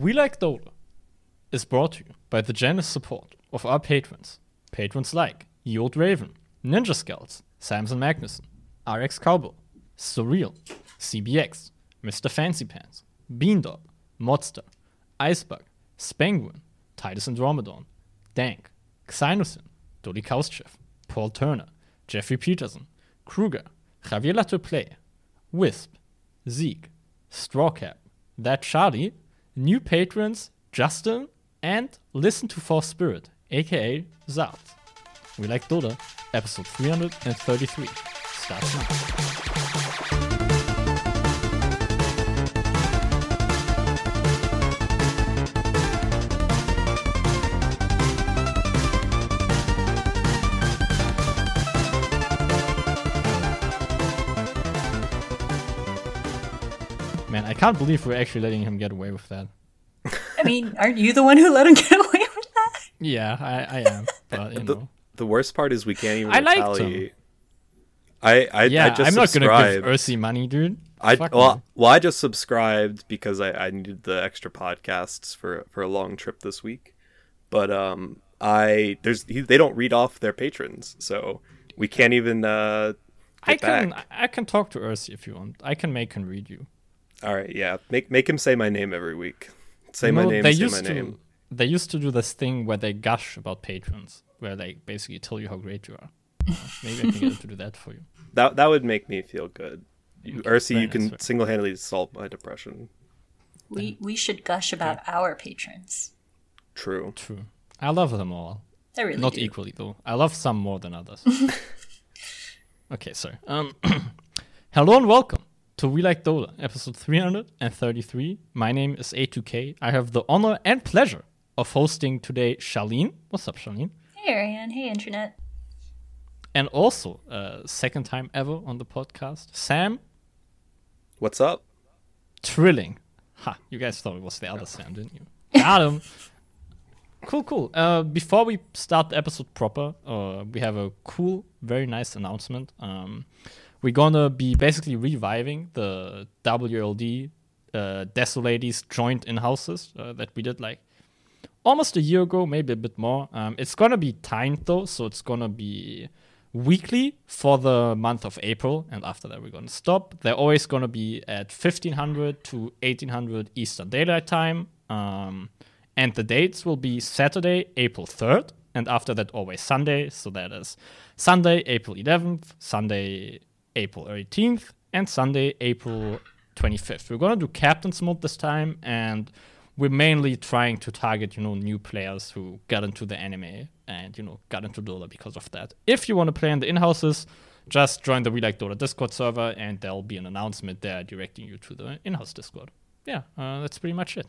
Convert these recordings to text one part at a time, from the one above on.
We Like Dota is brought to you by the generous support of our patrons. Patrons like Yold Raven, Ninja Scouts, Samson Magnuson, RX Cowboy, Surreal, CBX, Mr. Fancy Pants, Beandog, Modster, Icebug, Spenguin, Titus Andromedon, Dank, Xynosin, Dolly Kauschev, Paul Turner, Jeffrey Peterson, Kruger, Javier Latoplay, Wisp, Zeke, Strawcap, That Charlie, new patrons Justin, and Listen to Fourth Spirit, aka Zart. We Like Dota, episode 333. Starts now. Can't believe we're actually letting him get away with that. I mean, aren't you the one who let him get away with that? Yeah, I, I am. But, you The, know. the worst part is we can't even I liked him. I I, Yeah, I just I'm not gonna subscribed. give Ursi money, dude. I Fuck well, me. well, I just subscribed because I, I needed the extra podcasts for for a long trip this week. But um, I there's he, they don't read off their patrons, so we can't even uh. I can back. I can talk to Ursi if you want. I can make him read you. All right, yeah. Make make him say my name every week. Say my No, name. They Say used my to name. they used to do this thing where they gush about patrons, where they basically tell you how great you are. Uh, maybe I can get to do that for you. That that would make me feel good. You, Ursi, you can very- single handedly solve my depression. We we should gush about our patrons. True. True. I love them all. I really Not do. equally though. I love some more than others. okay, sorry. Um, hello and welcome to We Like Dota, episode 333. My name is A2K. I have the honor and pleasure of hosting today Charlene. What's up, Charlene? Hey Ariane, hey internet. And also, uh, second time ever on the podcast, Sam What's up? Trilling. Ha, you guys thought it was the other Sam, didn't you? Got him. cool, cool. Uh, before we start the episode proper, uh, we have a cool, very nice announcement. Um, we're gonna be basically reviving the WLD uh, joint in houses uh, that we did like almost a year ago, maybe a bit more. Um, it's gonna be timed though, so it's gonna be weekly for the month of April, and after that we're gonna stop. They're always gonna be at 1500 to 1800 Eastern Daylight Time, um, and the dates will be Saturday, April 3rd, and after that always Sunday. So that is Sunday, April 11th, Sunday, April 18th, and Sunday, April 25th. We're gonna do captain's mode this time, and we're mainly trying to target, you know, new players who got into the anime and, you know, got into Dota because of that. If you want to play in the in-houses, just join the We Like Dota Discord server and there'll be an announcement there directing you to the in-house Discord. Yeah, uh, that's pretty much it.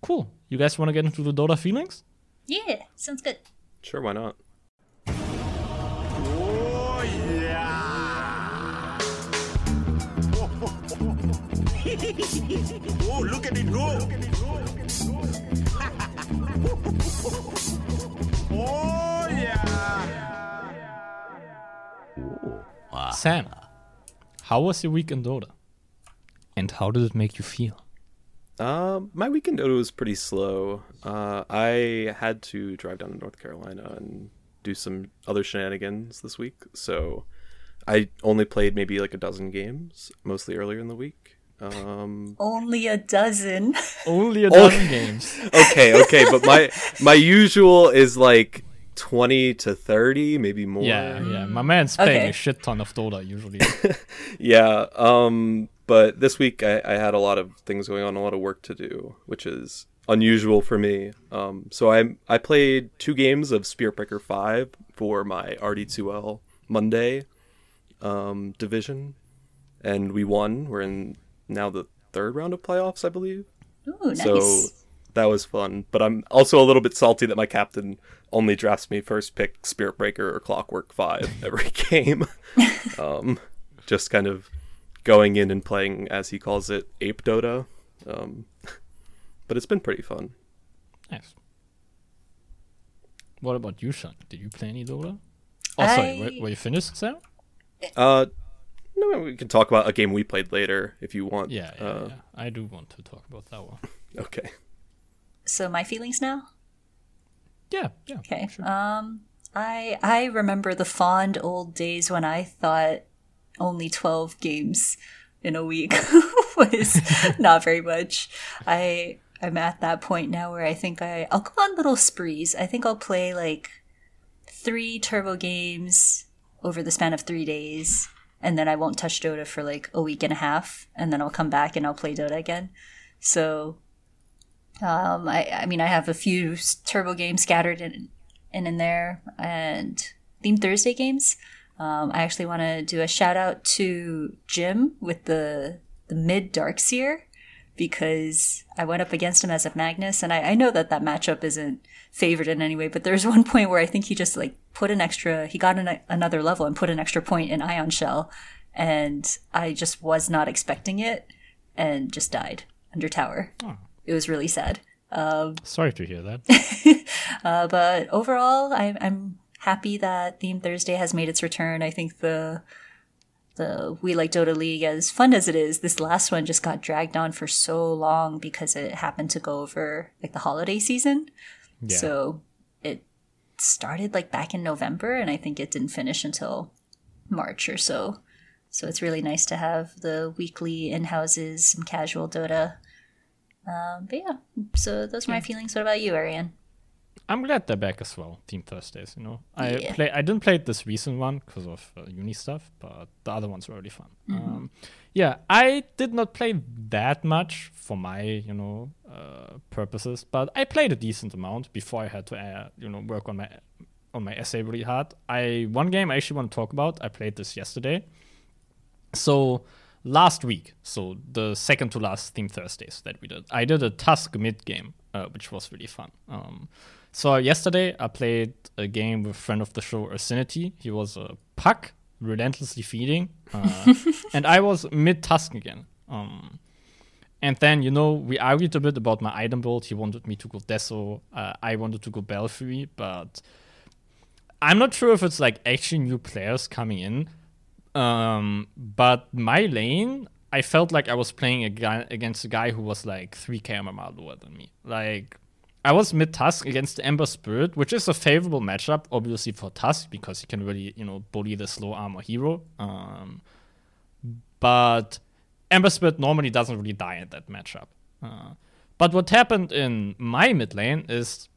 Cool. You guys want to get into the Dota feelings? Yeah, sounds good. Sure, why not? Oh, look at it go! Look at it go! Oh, yeah! Sam, how was your week in Dota? And how did it make you feel? Uh, my weekend Dota was pretty slow. Uh, I had to drive down to North Carolina and do some other shenanigans this week, so I only played maybe like a dozen games, mostly earlier in the week. Um, Only a dozen. Only a dozen games. okay, okay, but my my usual is like twenty to thirty, maybe more. Yeah, yeah. My man's playing Okay. a shit ton of Dota usually. Yeah, um, but this week I, I had a lot of things going on, a lot of work to do, which is unusual for me. Um, so I I played two games of Spirit Breaker Five for my RD2L Monday um, division, and we won. We're in now the third round of playoffs, I believe. Ooh, nice. So that was fun. But I'm also a little bit salty that my captain only drafts me first pick Spirit Breaker or Clockwork Five every game. um, just kind of going in and playing, as he calls it, Ape Dota. Um, but it's been pretty fun. nice. What about you, Sean? Did you play any Dota? Oh, sorry. Were, were you finished, Sam? Uh, no, we can talk about a game we played later if you want. Yeah, yeah, Uh, yeah. I do want to talk about that one. Okay. so my feelings now. Yeah, yeah. Okay. sure. Um, I I remember the fond old days when I thought only twelve games in a week was not very much. I I'm at that point now where I think I I'll go on little sprees. I think I'll play like three turbo games over the span of three days, and then I won't touch Dota for like a week and a half, and then I'll come back and I'll play Dota again. So um, I, I mean, I have a few turbo games scattered in, in in there, and Theme Thursday games. Um, I actually want to do a shout out to Jim with the the mid Darkseer because I went up against him as a Magnus, and I, I know that that matchup isn't favored in any way, but there's one point where I think he just like put an extra, he got an, another level and put an extra point in Ion Shell, and I just was not expecting it, and just died under tower. It was really sad. Sorry to hear that. Uh, but overall, I, I'm happy that Theme Thursday has made its return. I think the the We Like Dota League, as fun as it is, this last one just got dragged on for so long because it happened to go over like the holiday season. Yeah. So it started like back in November, and I think it didn't finish until March or so. So it's really nice to have the weekly in houses, some casual Dota. Um, but yeah, so those are my feelings. What about you, Ariane? I'm glad they're back as well. Theme Thursdays, you know. I Yeah. play. I didn't play this recent one because of uh, uni stuff, but the other ones were really fun. Um, yeah, I did not play that much for my, you know, uh, purposes, but I played a decent amount before I had to, uh, you know, work on my on my essay really hard. I one game I actually want to talk about. I played this yesterday. So last week, so the second to last theme Thursdays that we did, I did a Tusk mid game, uh, which was really fun. Um, so yesterday I played a game with friend of the show Ursinity. He was a puck, relentlessly feeding, uh, and I was mid Tusk again. Um, and then, you know, we argued a bit about my item build. He wanted me to go Deso. Uh, I wanted to go Belfry, but I'm not sure if it's like actually new players coming in. Um, but my lane, I felt like I was playing a guy against a guy who was like 3k MMR lower than me. Like, I was mid Tusk against Ember Spirit, which is a favorable matchup, obviously, for Tusk because he can really, you know, bully the slow armor hero. Um, but Ember Spirit normally doesn't really die in that matchup. Uh, but what happened in my mid lane is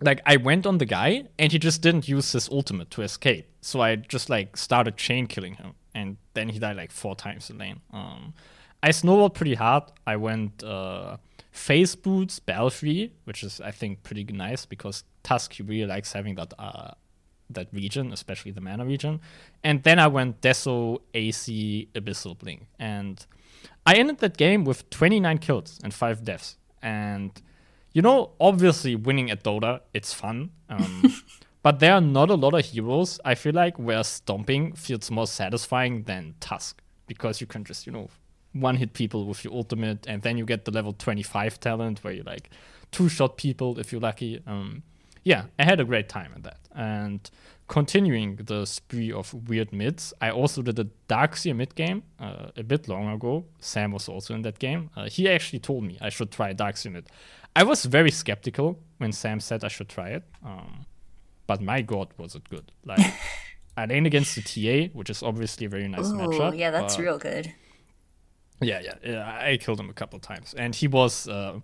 like I went on the guy and he just didn't use his ultimate to escape. So I just like started chain killing him and then he died like four times in lane. Um, I snowballed pretty hard. I went uh, phase boots, Belfry, which is I think pretty nice because Tusk he really likes having that uh, that regen, especially the mana regen. And then I went Deso, AC, Abyssal Blink. And I ended that game with 29 kills and 5 deaths. And, you know, obviously winning at Dota, it's fun. Um, but there are not a lot of heroes, I feel like, where stomping feels more satisfying than Tusk. Because you can just, you know, one hit people with your ultimate, and then you get the level 25 talent where you like two shot people if you're lucky. Um, yeah, I had a great time at that. And continuing the spree of weird mids, I also did a Darkseer mid game uh, a bit long ago. Sam was also in that game. Uh, he actually told me I should try Darkseer mid. I was very skeptical when Sam said I should try it. Um, but my god, was it good! Like I lane against the TA, which is obviously a very nice Oh, matchup. yeah, that's real good. Yeah, yeah, yeah. I killed him a couple times, and he was uh,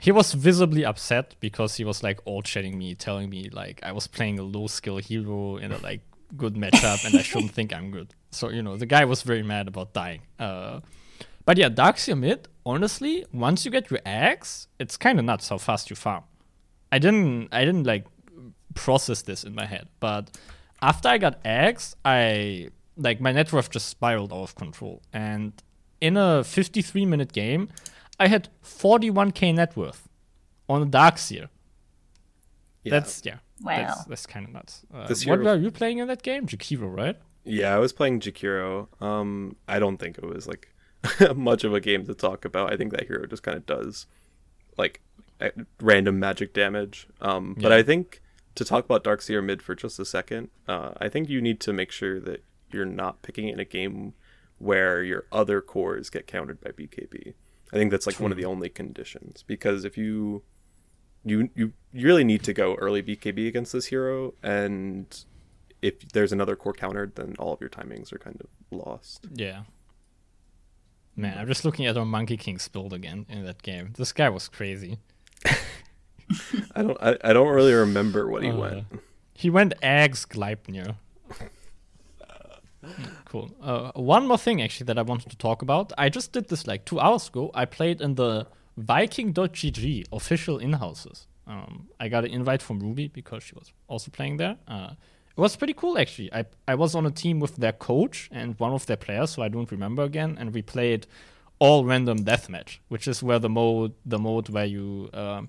he was visibly upset because he was like all chatting me, telling me like I was playing a low skill hero in a like good matchup, and I shouldn't think I'm good. So you know, the guy was very mad about dying. Uh, but yeah, Darkseer mid. Honestly, once you get your axe, it's kind of nuts how fast you farm. I didn't, I didn't like process this in my head, but after I got axe, I like my net worth just spiraled out of control, and in a 53 minute game, I had 41k net worth on a Darkseer. Yeah. That's yeah. Wow. That's, that's kind of nuts. Uh, This what hero- were you playing in that game? Jakiro, right? Yeah, I was playing Jakiro. Um, I don't think it was like much of a game to talk about. I think that hero just kind of does like random magic damage. Um, but I think to talk about Darkseer mid for just a second, uh, I think you need to make sure that you're not picking in a game where your other cores get countered by BKB. I think that's like one of the only conditions because if you you you really need to go early BKB against this hero, and if there's another core countered, then all of your timings are kind of lost. Yeah. Man, I'm just looking at our Monkey King's build again in that game. This guy was crazy. I don't I, I don't really remember what he Uh, went. He went Aghs Gleipnir. cool. Uh, one more thing, actually, that I wanted to talk about. I just did this like two hours ago. I played in the Viking.gg official in houses. Um, I got an invite from Ruby because she was also playing there. Uh, it was pretty cool, actually. I, I was on a team with their coach and one of their players, so I don't remember again, and we played all random deathmatch, which is where the mode the mode where you um,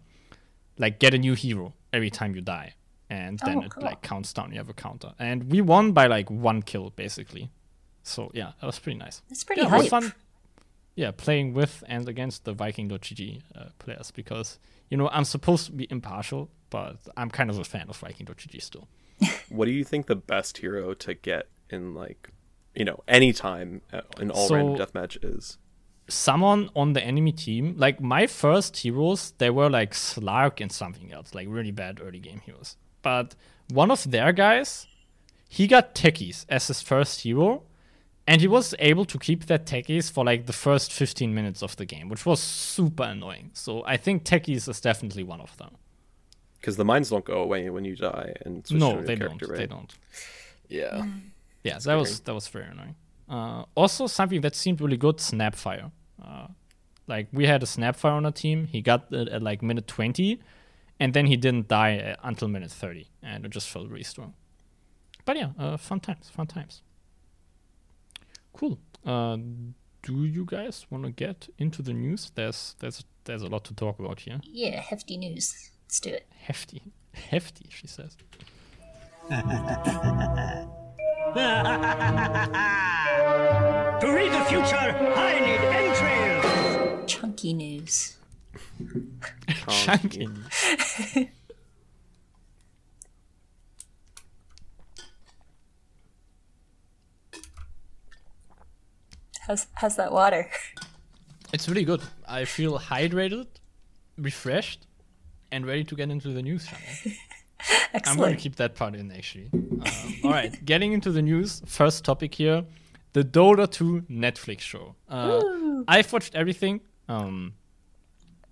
like get a new hero every time you die and then Oh, it cool. like counts down. You have a counter. And we won by like one kill basically. So yeah that was pretty nice. That's pretty yeah, it was hype. fun. Yeah playing with and against the viking.gg uh, players because you know i'm supposed to be impartial but i'm kind of a fan of viking.gg still. What do you think the best hero to get in like you know any time uh, in all So- random deathmatch is? someone on the enemy team. Like my first heroes they were like slark and something else like really bad early game heroes but one of their guys he got techies as his first hero and he was able to keep that techies for like the first 15 minutes of the game which was super annoying so i think techies is definitely one of them Because the mines don't go away when you die and switch no a they character, don't right? they don't Yeah. Yeah, that was that was very annoying. Uh, also, something that seemed really good: Snapfire. Uh, like we had a Snapfire on our team. He got it at like minute twenty, and then he didn't die uh, until minute thirty, and it just felt really strong. But yeah, uh, fun times, fun times. Cool. Uh, do you guys want to get into the news? There's there's there's a lot to talk about here. Yeah, hefty news. Let's do it. Hefty, hefty, she says. To read the future, I need entrails. Chunky news. Chunky. How's how's that water? It's really good. I feel hydrated, refreshed, and ready to get into the news. Shani. I'm going to keep that part in actually. Um, all right, getting into the news. First topic here: the Dota 2 Netflix show. Uh, I've watched everything. Um,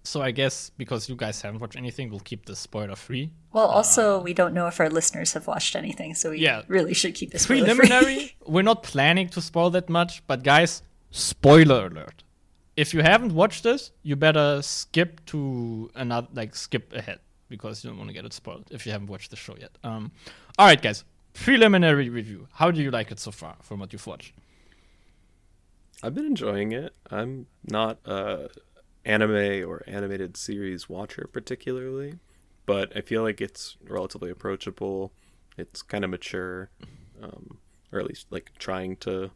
so I guess because you guys haven't watched anything, we'll keep this spoiler free. Well, also we don't know if our listeners have watched anything, so we Yeah. really should keep this spoiler free. Preliminary. we're not planning to spoil that much, but guys, spoiler alert. If you haven't watched this, you better skip to another, like skip ahead because you don't want to get it spoiled if you haven't watched the show yet. Um, all right, guys. Preliminary review. How do you like it so far from what you've watched? I've been enjoying it. I'm not a anime or animated series watcher particularly, but I feel like it's relatively approachable. It's kind of mature, um, or at least like trying to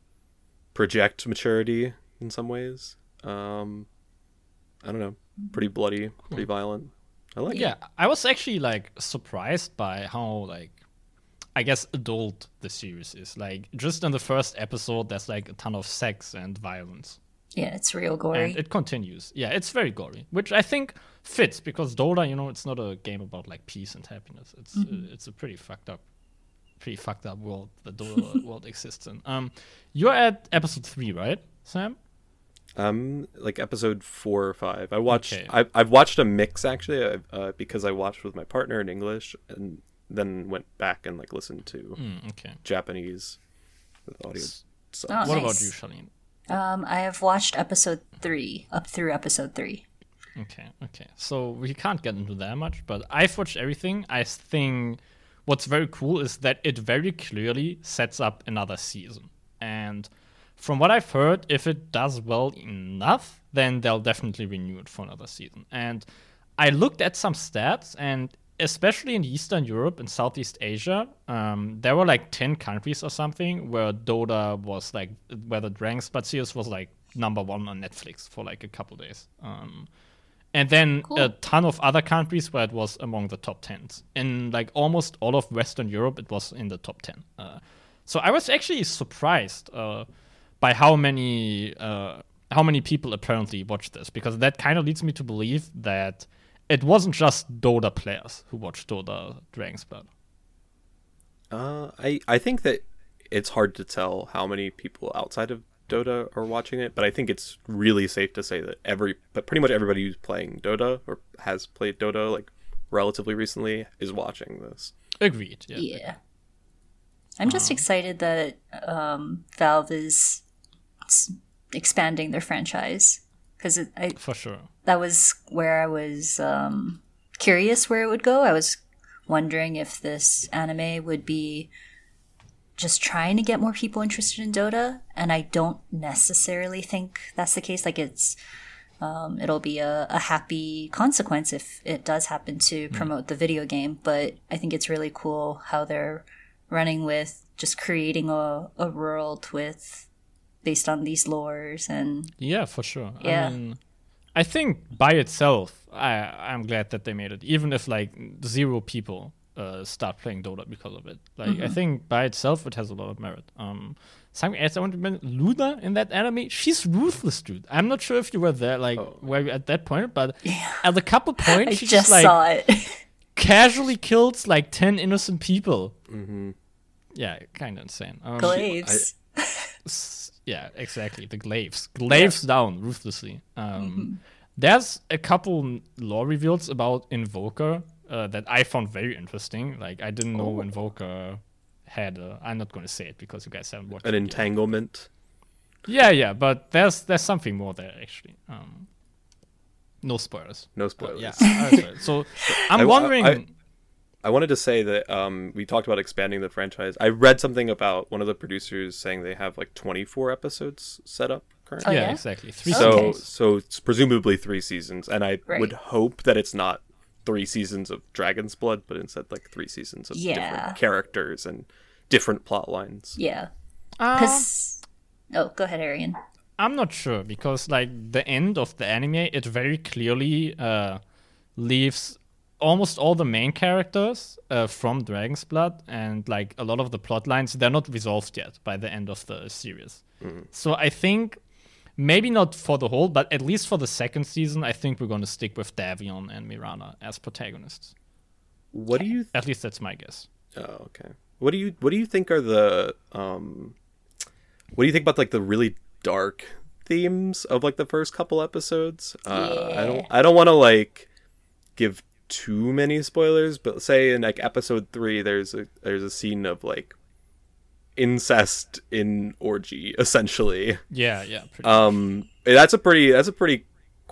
project maturity in some ways. Um, I don't know, pretty bloody, pretty violent. I like Yeah, it. I was actually like surprised by how like I guess adult the series is. Like just in the first episode, there's like a ton of sex and violence. Yeah, it's real gory. and it continues. Yeah, it's very gory, which I think fits because Dota, you know, it's not a game about like peace and happiness. It's uh, it's a pretty fucked up, pretty fucked up world the Dota world exists in. Um, you're at episode three, right, Sam? Um, like episode four or five. I watched. Okay. I, I've watched a mix actually, uh, uh, because I watched with my partner in English, and then went back and like listened to Mm, okay. Japanese with audio. Oh, subs. What about you, Charlene? Um, I have watched episode three up through episode three. Okay, okay. So we can't get into that much, but I've watched everything. I think what's very cool is that it very clearly sets up another season. And from what I've heard, if it does well enough, then they'll definitely renew it for another season. And I looked at some stats, and especially in Eastern Europe and Southeast Asia, um, there were like 10 countries or something where Dota was like, where the but Sears was like number one on Netflix for like a couple days. Um, and then Cool. a ton of other countries where it was among the top 10s. In like almost all of Western Europe, it was in the top 10. Uh, so I was actually surprised uh, by how many uh, how many people apparently watch this because that kind of leads me to believe that it wasn't just Dota players who watched Dota Dragon's Blood. Uh, I I think that it's hard to tell how many people outside of Dota are watching it, but I think it's really safe to say that every, but pretty much everybody who's playing Dota or has played Dota like relatively recently is watching this. Agreed. Yeah. Yeah. I'm just excited that um, Valve is expanding their franchise because I For sure. That was where I was um, curious where it would go. I was wondering if this anime would be just trying to get more people interested in Dota, and I don't necessarily think that's the case. Like it's um, it'll be a, a happy consequence if it does happen to promote the video game. But I think it's really cool how they're running with just creating a, a world with based on these lores and Yeah, for sure. Yeah. I mean, I think by itself, I I'm glad that they made it, even if like zero people uh, start playing Dota because of it. Like I Mm-hmm. think by itself, it has a lot of merit. Um, something else I want to mention: Luna in that anime, she's ruthless, dude. I'm not sure if you were there, like where you at that point, but at a couple points, I she just just like saw it. casually kills like ten innocent people. Mm-hmm. Yeah, kind of insane. Um, Glaives. S- yeah, exactly. The glaives, glaives down ruthlessly. Um, There's a couple lore reveals about Invoker uh, that I found very interesting. Like I didn't know Invoker had. A, I'm not going to say it because you guys haven't watched. An it yet. entanglement. Yeah, yeah, but there's there's something more there actually. Um, no spoilers. No spoilers. yeah, spoil it. so I'm I- wondering. I- I wanted to say that um, we talked about expanding the franchise. I read something about one of the producers saying they have like 24 episodes set up currently. Oh, yeah, yeah? exactly. Three so Okay. so it's presumably three seasons, and I Right. would hope that it's not three seasons of Dragon's Blood, but instead like three seasons of Yeah. different characters and different plot lines. yeah. Because. Oh, go ahead, Arian. I'm not sure because like the end of the anime, it very clearly uh, leaves almost all the main characters uh, from Dragon's Blood, and like a lot of the plot lines, they're not resolved yet by the end of the series. So I think maybe not for the whole, but at least for the second season, I think we're going to stick with Davion and Mirana as protagonists. What do you? At least that's my guess. oh, okay. What do you? What do you think are the? Um, what do you think about like the really dark themes of like the first couple episodes? Uh, I don't. I don't want to like give too many spoilers, but say in like episode three, there's a there's a scene of like incest in orgy, essentially. Yeah, yeah. Pretty Um, that's a pretty that's a pretty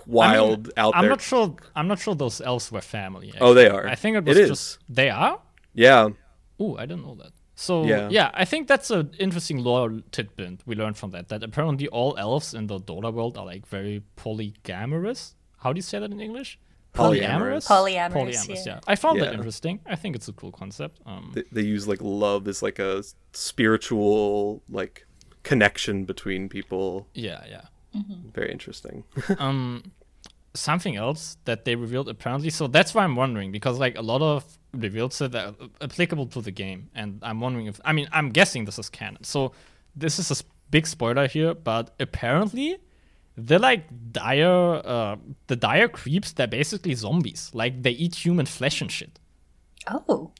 wild out I'm there. not sure. I'm not sure those elves were family. Oh, they are. I think it It was is. just they are. yeah, Oh, I didn't know that. So Yeah. yeah. I think that's an interesting lore tidbit we learned from that. That apparently all elves in the Dota world are like very polygamous. How do you say that in English? Polyamorous. Polyamorous, yeah. I found that interesting. I think it's a cool concept. Um, they, they use like love as like a spiritual like connection between people. yeah, yeah. Very interesting. um something else that they revealed apparently so that's why i'm wondering because like a lot of revealed reveals that are applicable to the game and i'm wondering if i mean i'm guessing this is canon so this is a big spoiler here but apparently they're like dire uh, the dire creeps they're basically zombies. Like they eat human flesh and shit. Oh.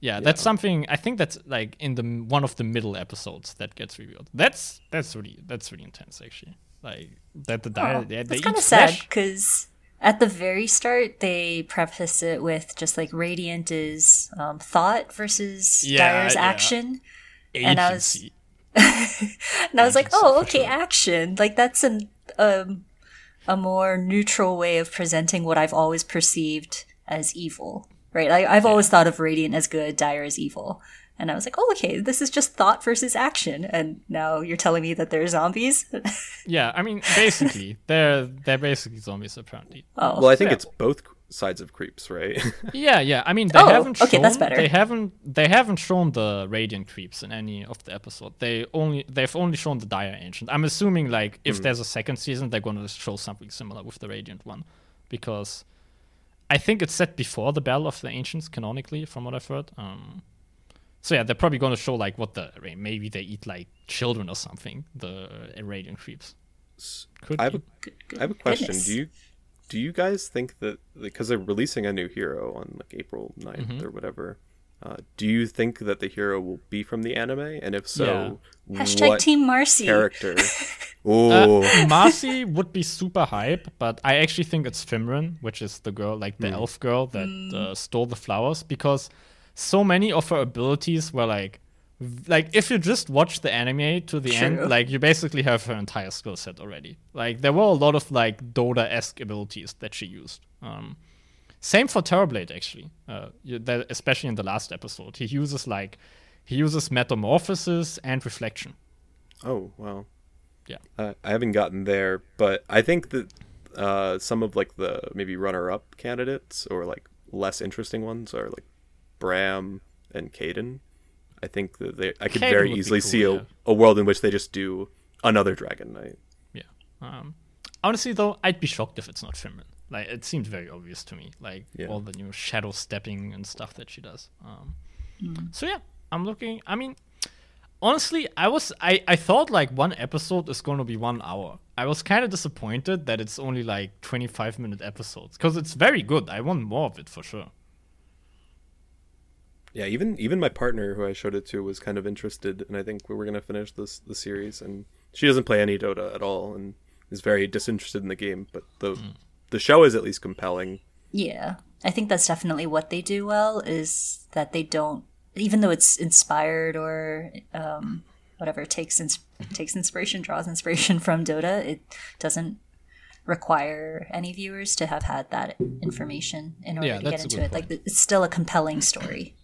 yeah, that's something i think that's like in the one of the middle episodes that gets revealed. That's that's really that's really intense actually. Like that the dire Oh, they, they that's eat kind of sad because at the very start they preface it with just like radiant is um, thought versus Yeah, Dire's yeah. action, And I was- agency. And I was like, oh, okay, sure. action. Like that's an um, a more neutral way of presenting what I've always perceived as evil, right? I, I've always thought of radiant as good, dire as evil. And I was like, oh, okay, this is just thought versus action. And now you're telling me that they're zombies? Yeah, I mean, basically, they're they're basically zombies apparently. oh, well, I think yeah. it's both sides of creeps, right? Yeah, yeah. I mean, they Oh, haven't shown. okay, that's better. They haven't they haven't shown the radiant creeps in any of the episode. They only they've only shown the dire ancient. I'm assuming like if there's a second season, they're going to show something similar with the radiant one, because I think it's set before the battle of the ancients canonically, from what I've heard. Um, so yeah, they're probably going to show like what the maybe they eat like children or something. The uh, radiant creeps. Could I have be. a Good, good I have a question. goodness. Do you do you guys think that because they're releasing a new hero on like April 9th Mm-hmm. or whatever, uh, do you think that the hero will be from the anime? And if so, Hashtag what Team Marci. character? Uh, Oh, Marci would be super hype, but I actually think it's Fymryn, which is the girl, like the elf girl that uh, stole the flowers, because so many of her abilities were like, v- like if you just watch the anime to the True. end, like you basically have her entire skill set already. Like there were a lot of like Dota esque abilities that she used. Um, same for Terrorblade actually, uh, you, that, especially in the last episode, he uses like he uses metamorphosis and reflection. oh wow. Yeah. Uh, I haven't gotten there, but I think that uh, some of like the maybe runner-up candidates or like less interesting ones are like Bram and Kaden. I think that they I could Kaden very easily cool, see yeah. a, a world in which they just do another Dragon Knight. Yeah. Um, honestly, though, I'd be shocked if it's not Fymryn. Like, it seems very obvious to me. Like, Yeah. all the new shadow stepping and stuff that she does. Um, So, yeah, I'm looking. I mean, honestly, I was. I, I thought, like, one episode is going to be one hour. I was kind of disappointed that it's only, like, 25 minute episodes. Because it's very good. I want more of it for sure. Yeah, even even my partner who I showed it to was kind of interested, and I think we were gonna finish this the series. And she doesn't play any Dota at all, and is very disinterested in the game. But the the show is at least compelling. Yeah, I think that's definitely what they do well is that they don't, even though it's inspired or um, whatever takes ins- takes inspiration, draws inspiration from Dota, it doesn't require any viewers to have had that information in order Yeah, to get into good it. Like it's still a compelling story.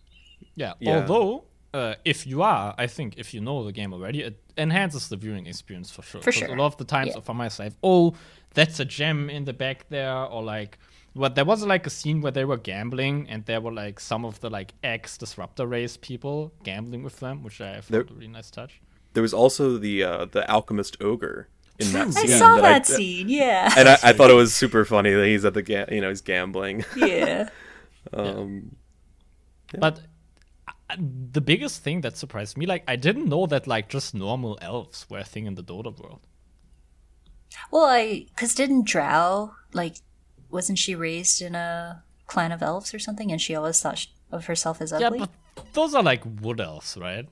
Yeah. Yeah. Although, uh, if you are, I think if you know the game already, it enhances the viewing experience for sure. For 'Cause sure. A lot of the times Yeah. from my side, oh, that's a gem in the back there, or like, what there was like a scene where they were gambling, and there were like some of the like ex disruptor race people gambling with them, which I There- thought a really nice touch. There was also the uh, the alchemist ogre in that scene. I saw that that I, scene. Yeah, and I, I thought it was super funny that he's at the ga- you know he's gambling. yeah. um, But uh, the biggest thing that surprised me, like, I didn't know that like just normal elves were a thing in the Dota world. Well, I because didn't Drow like wasn't she raised in a clan of elves or something, and she always thought of herself as ugly. Yeah, but those are like wood elves, right?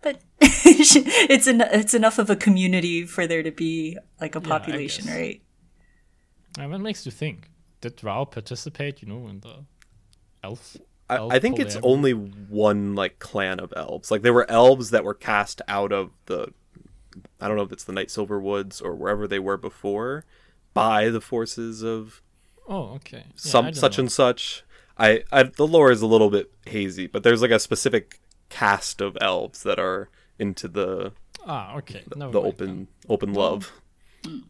But it's en- it's enough of a community for there to be like a population, guess. right? And what makes you think? Did Drow participate, you know, in the elf? I, I think it's only one like clan of elves. Like there were elves that were cast out of the I don't know if it's the Nightsilver Woods or wherever they were before by the forces of Oh, okay. Yeah, some such know. and such. I, I the lore is a little bit hazy, but there's like a specific cast of elves that are into the Ah, okay. No, the open open love.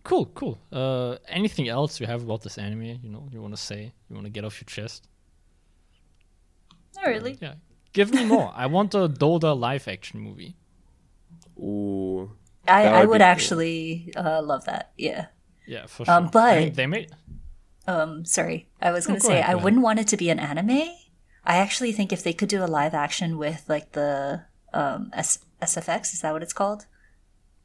Cool, cool. Uh, anything else you have about this anime? You know, you want to say? You want to get off your chest? Not really. Yeah. Give me more. I want a Dota live action movie. Ooh, I, That I would would be cool. actually uh, love that. Yeah. Yeah, for sure. Um, I mean, but- they made. Um, sorry, I was going to go say ahead, I go wouldn't want it to be an anime. I actually think if they could do a live action with like the um, S- SFX, is that what it's called?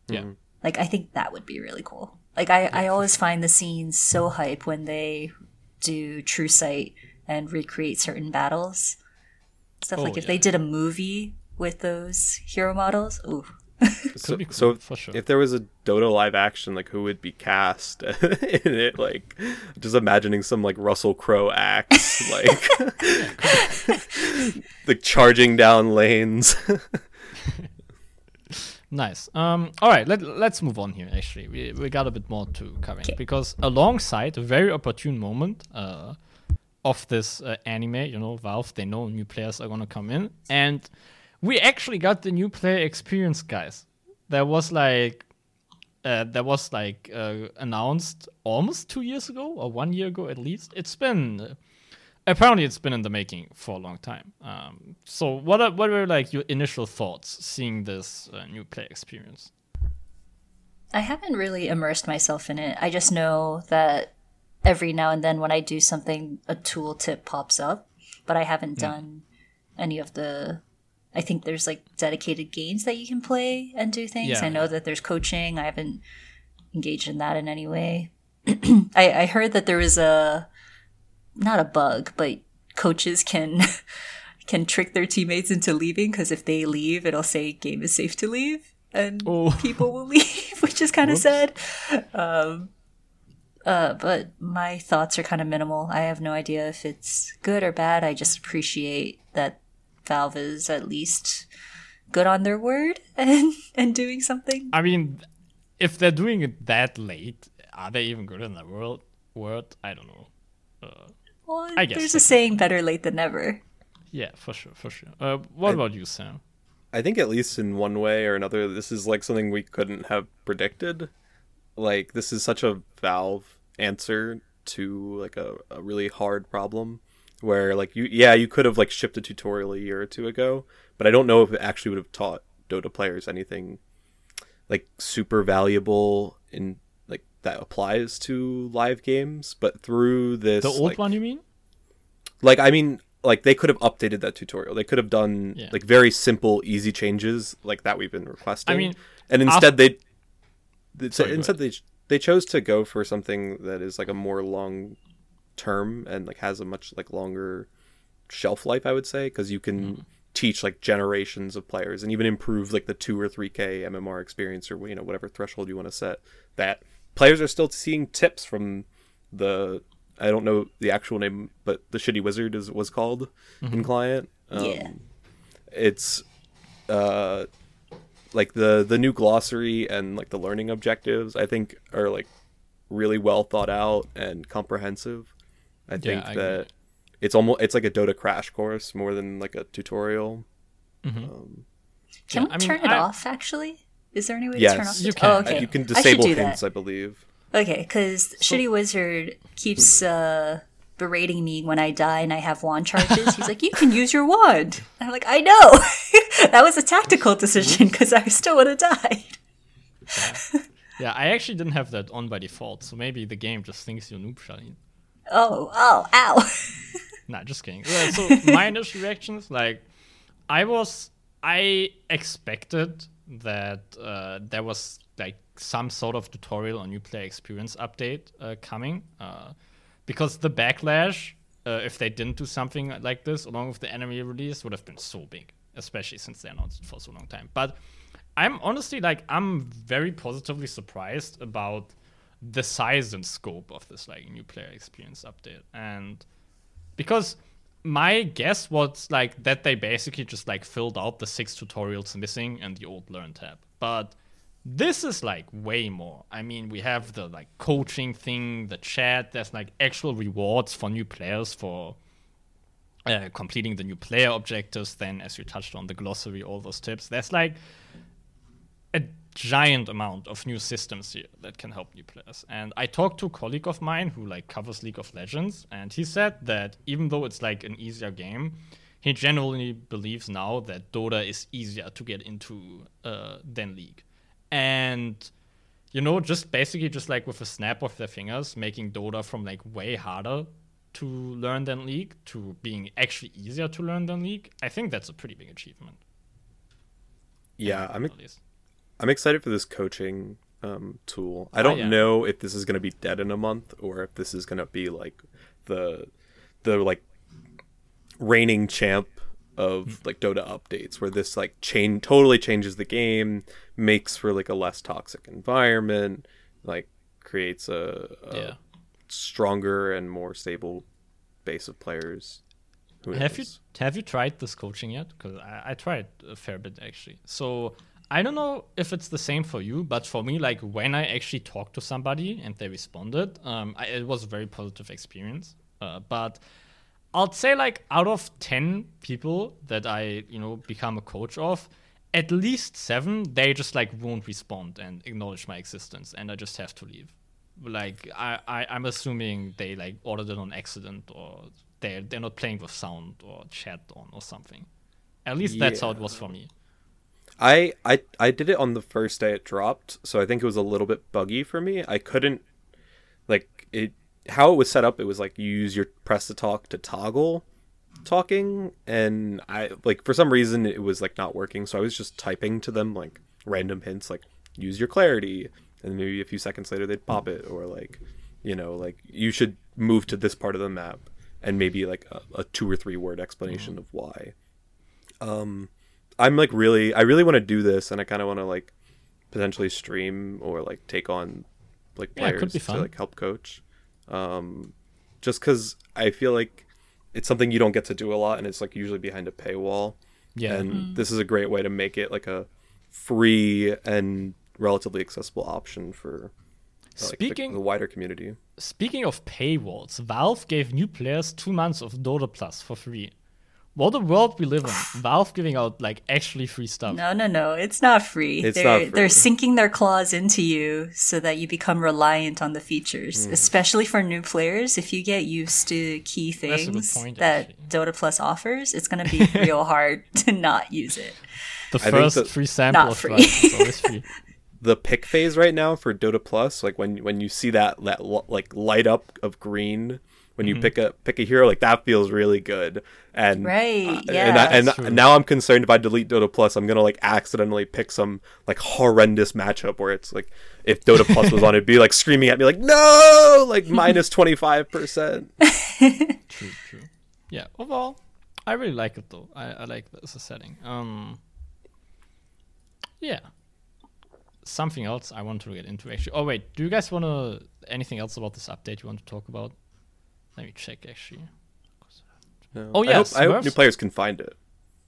Yeah. Like I think that would be really cool. Like I, I always find the scenes so hype when they do True Sight and recreate certain battles. Stuff Oh, like if yeah. they did a movie with those hero models, ooh. so, cool, so for sure. if there was a Dota live action, like who would be cast in it? Like, just imagining some like Russell Crowe axe, like, like charging down lanes. Nice. Um. All right. Let Let's move on here. Actually, we we got a bit more to cover because alongside a very opportune moment uh, of this uh, anime, you know, Valve they know new players are gonna come in, and we actually got the new player experience, guys. There was like. Uh, that was like uh, announced almost two years ago or one year ago at least. It's been apparently it's been in the making for a long time. Um, so what are, what were like your initial thoughts seeing this uh, new play experience? I haven't really immersed myself in it. I just know that every now and then when I do something, a tooltip pops up, but I haven't done any of the. I think there's like dedicated games that you can play and do things. Yeah, I know that there's coaching. I haven't engaged in that in any way. I, I heard that there was a not a bug, but coaches can can trick their teammates into leaving because if they leave, it'll say game is safe to leave, and Oh. people will leave, which is kind of sad. Um, uh, but my thoughts are kind of minimal. I have no idea if it's good or bad. I just appreciate that Valve is at least good on their word and and doing something. I mean, if they're doing it that late, are they even good in the world? Word? I don't know. Well, I guess there's a saying "better late than never." Yeah, for sure, for sure. Uh, what about you, Sam? I think at least in one way or another, this is like something we couldn't have predicted. Like this is such a Valve answer to like a, a really hard problem where like you yeah you could have like shipped a tutorial a year or two ago but i don't know if it actually would have taught dota players anything like super valuable in like that applies to live games but through this The old like, one, you mean? like i mean like they could have updated that tutorial they could have done Yeah. like very simple easy changes like that we've been requesting i mean, and instead they, they go instead they they chose to go for something that is like a more long term and like has a much like longer shelf life i would say because you can Mm-hmm. teach like generations of players and even improve like the 2 or 3k mmr experience or you know whatever threshold you want to set that players are still seeing tips from the i don't know the actual name but the shitty wizard is was called Mm-hmm. in client um, yeah, it's uh like the the new glossary and like the learning objectives i think are like really well thought out and comprehensive i think I that agree. it's almost it's like a dota crash course more than like a tutorial can Yeah, we I mean, turn it I- off? Actually, is there any way Yes. to turn off? You the can. Oh, okay. you can disable do hints that. i believe Okay, because Shitty Wizard keeps uh, berating me when I die and I have wand charges. He's like, "You can use your wand." And I'm like, "I know." that was a tactical decision because I still would have died. Yeah, I actually didn't have that on by default, so maybe the game just thinks you're noob. Oh, oh, ow. Nah, just kidding. Yeah, so my initial reactions, like, I was, I expected that uh, there was like some sort of tutorial or new player experience update uh, coming, uh, because the backlash, uh, if they didn't do something like this along with the anime release, would have been so big, especially since they announced it for so long time. But I'm honestly like, I'm very positively surprised about the size and scope of this like new player experience update. And because my guess was like that they basically just like filled out the six tutorials missing and the old learn tab. But this is like way more. I mean we have the like coaching thing the chat there's like actual rewards for new players for uh, completing the new player objectives then as you touched on the glossary all those tips there's like a giant amount of new systems here that can help new players. And I talked to a colleague of mine who like covers League of Legends, and he said that even though it's like an easier game, he generally believes now that Dota is easier to get into uh, than League. And you know, just basically just like with a snap of their fingers, making Dota from like way harder to learn than League to being actually easier to learn than League. I think that's a pretty big achievement. yeah i'm i'm excited for this coaching um, tool i don't Oh, yeah. know if this is going to be dead in a month or if this is going to be like the the like reigning champ of like Dota updates where this like chain totally changes the game, makes for like a less toxic environment, like creates a, a Yeah. Stronger and more stable base of players. Who Have you have you tried this coaching yet? Because I, I tried a fair bit actually. So I don't know if it's the same for you, but for me, like when I actually talked to somebody and they responded, um, I, it was a very positive experience. Uh, but I'll say like out of ten people that I you know become a coach of, at least seven they just like won't respond and acknowledge my existence, and I just have to leave. Like I, I I'm assuming they like ordered it on accident or they're they're not playing with sound or chat on or something. At least that's how it was for me. I, I I did it on the first day it dropped, so I think it was a little bit buggy for me. I couldn't like it how it was set up. It was like you use your press to talk to toggle talking, and I like for some reason it was like not working. So I was just typing to them like random hints like use your clarity, and maybe a few seconds later they'd pop it, or like, you know, like you should move to this part of the map, and maybe like a, a two or three word explanation of why. Um, I'm like really, I really want to do this, and I kind of want to like potentially stream or like take on like Yeah, players be to like help coach. Um, just because I feel like it's something you don't get to do a lot, and it's like usually behind a paywall. Yeah. and this is a great way to make it like a free and relatively accessible option for like, the- Speaking- the, wider community. Speaking of paywalls, Valve gave new players two months of Dota Plus for free. What a world we live in. Valve giving out like actually free stuff. No, no, no. It's not free. It's they're not free. they're sinking their claws into you so that you become reliant on the features. Mm. Especially for new players, if you get used to key That's a good things point, that actually. Dota Plus offers, it's gonna be real hard to not use it. The think first that- free sample Not of free. Riot is always free. The pick phase right now for Dota Plus, like when when you see that that like light up of green when you pick a pick a hero, like that feels really good. And Right, uh, yeah. and, I, and now I'm concerned if I delete Dota Plus, I'm gonna like accidentally pick some like horrendous matchup where it's like if Dota Plus was on, it'd be like screaming at me like no, like minus twenty five percent. True, true. Yeah, overall, I really like it though. I, I like it as a setting. Um, yeah. Something else I want to get into actually. Oh wait, do you guys want to anything else about this update you want to talk about? Let me check actually. Oh, I yeah, hope, I hope new players can find it.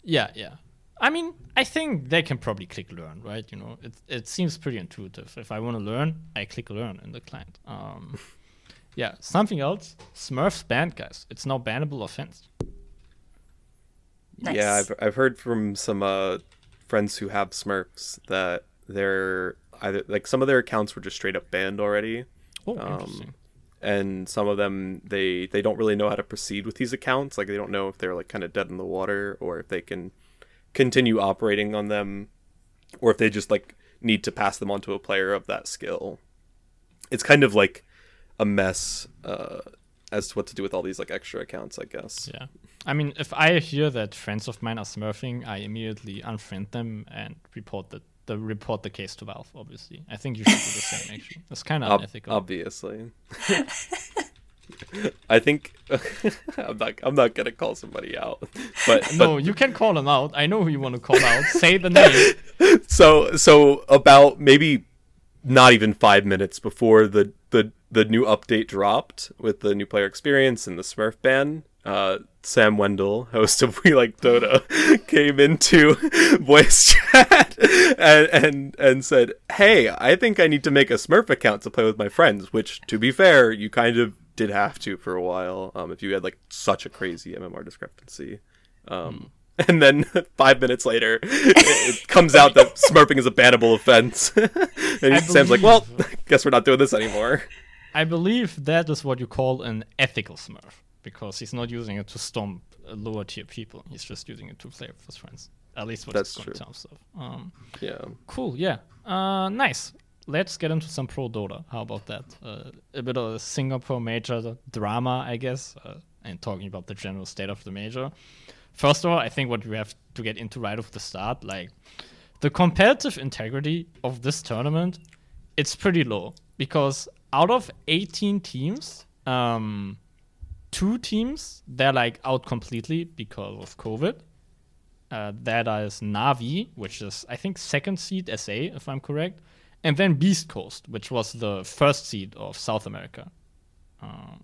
Yeah, yeah. I mean, I think they can probably click learn, right? You know, it it seems pretty intuitive. If I want to learn, I click learn in the client. Um, yeah, something else. Smurfs banned, guys. It's now bannable offense. Nice. Yeah, I've I've heard from some uh, friends who have Smurfs that they're either like some of their accounts were just straight up banned already, Oh, Um, interesting. and some of them they they don't really know how to proceed with these accounts. Like they don't know if they're like kind of dead in the water or if they can continue operating on them, or if they just like need to pass them on to a player of that skill. It's kind of like a mess uh, as to what to do with all these like extra accounts. I guess. Yeah. I mean, if I hear that friends of mine are smurfing, I immediately unfriend them and report the, the report the case to Valve. Obviously, I think you should do the same. Actually, that's kind of Ob- unethical. obviously. I think I'm not. I'm not gonna call somebody out, but no, you can call them out. I know who you want to call out. Say the name. so so about maybe not even five minutes before the the the new update dropped with the new player experience and the Smurf ban. Uh, Sam Wendell, host of We Like Dota, came into voice chat and, and and said, "Hey, I think I need to make a Smurf account to play with my friends." Which, to be fair, you kind of did have to for a while. Um, if you had like such a crazy MMR discrepancy. Um, and then five minutes later, it, it comes out that Smurfing is a bannable offense. and I Sam's like, "Well, guess we're not doing this anymore." I believe that is what you call an ethical smurf because he's not using it to stomp lower tier people. He's just using it to play with his friends. At least what That's it's true. terms of. Um, Yeah. Cool, yeah. Uh, nice. Let's get into some pro Dota. How about that? Uh, a bit of a Singapore major drama, I guess, uh, and talking about the general state of the major. First of all, I think what we have to get into right off the start, like the competitive integrity of this tournament, it's pretty low because out of 18 teams, um, two teams they're like out completely because of COVID. Uh, that is Navi, which is I think second seed SA, if I'm correct, and then Beast Coast, which was the first seed of South America. Um,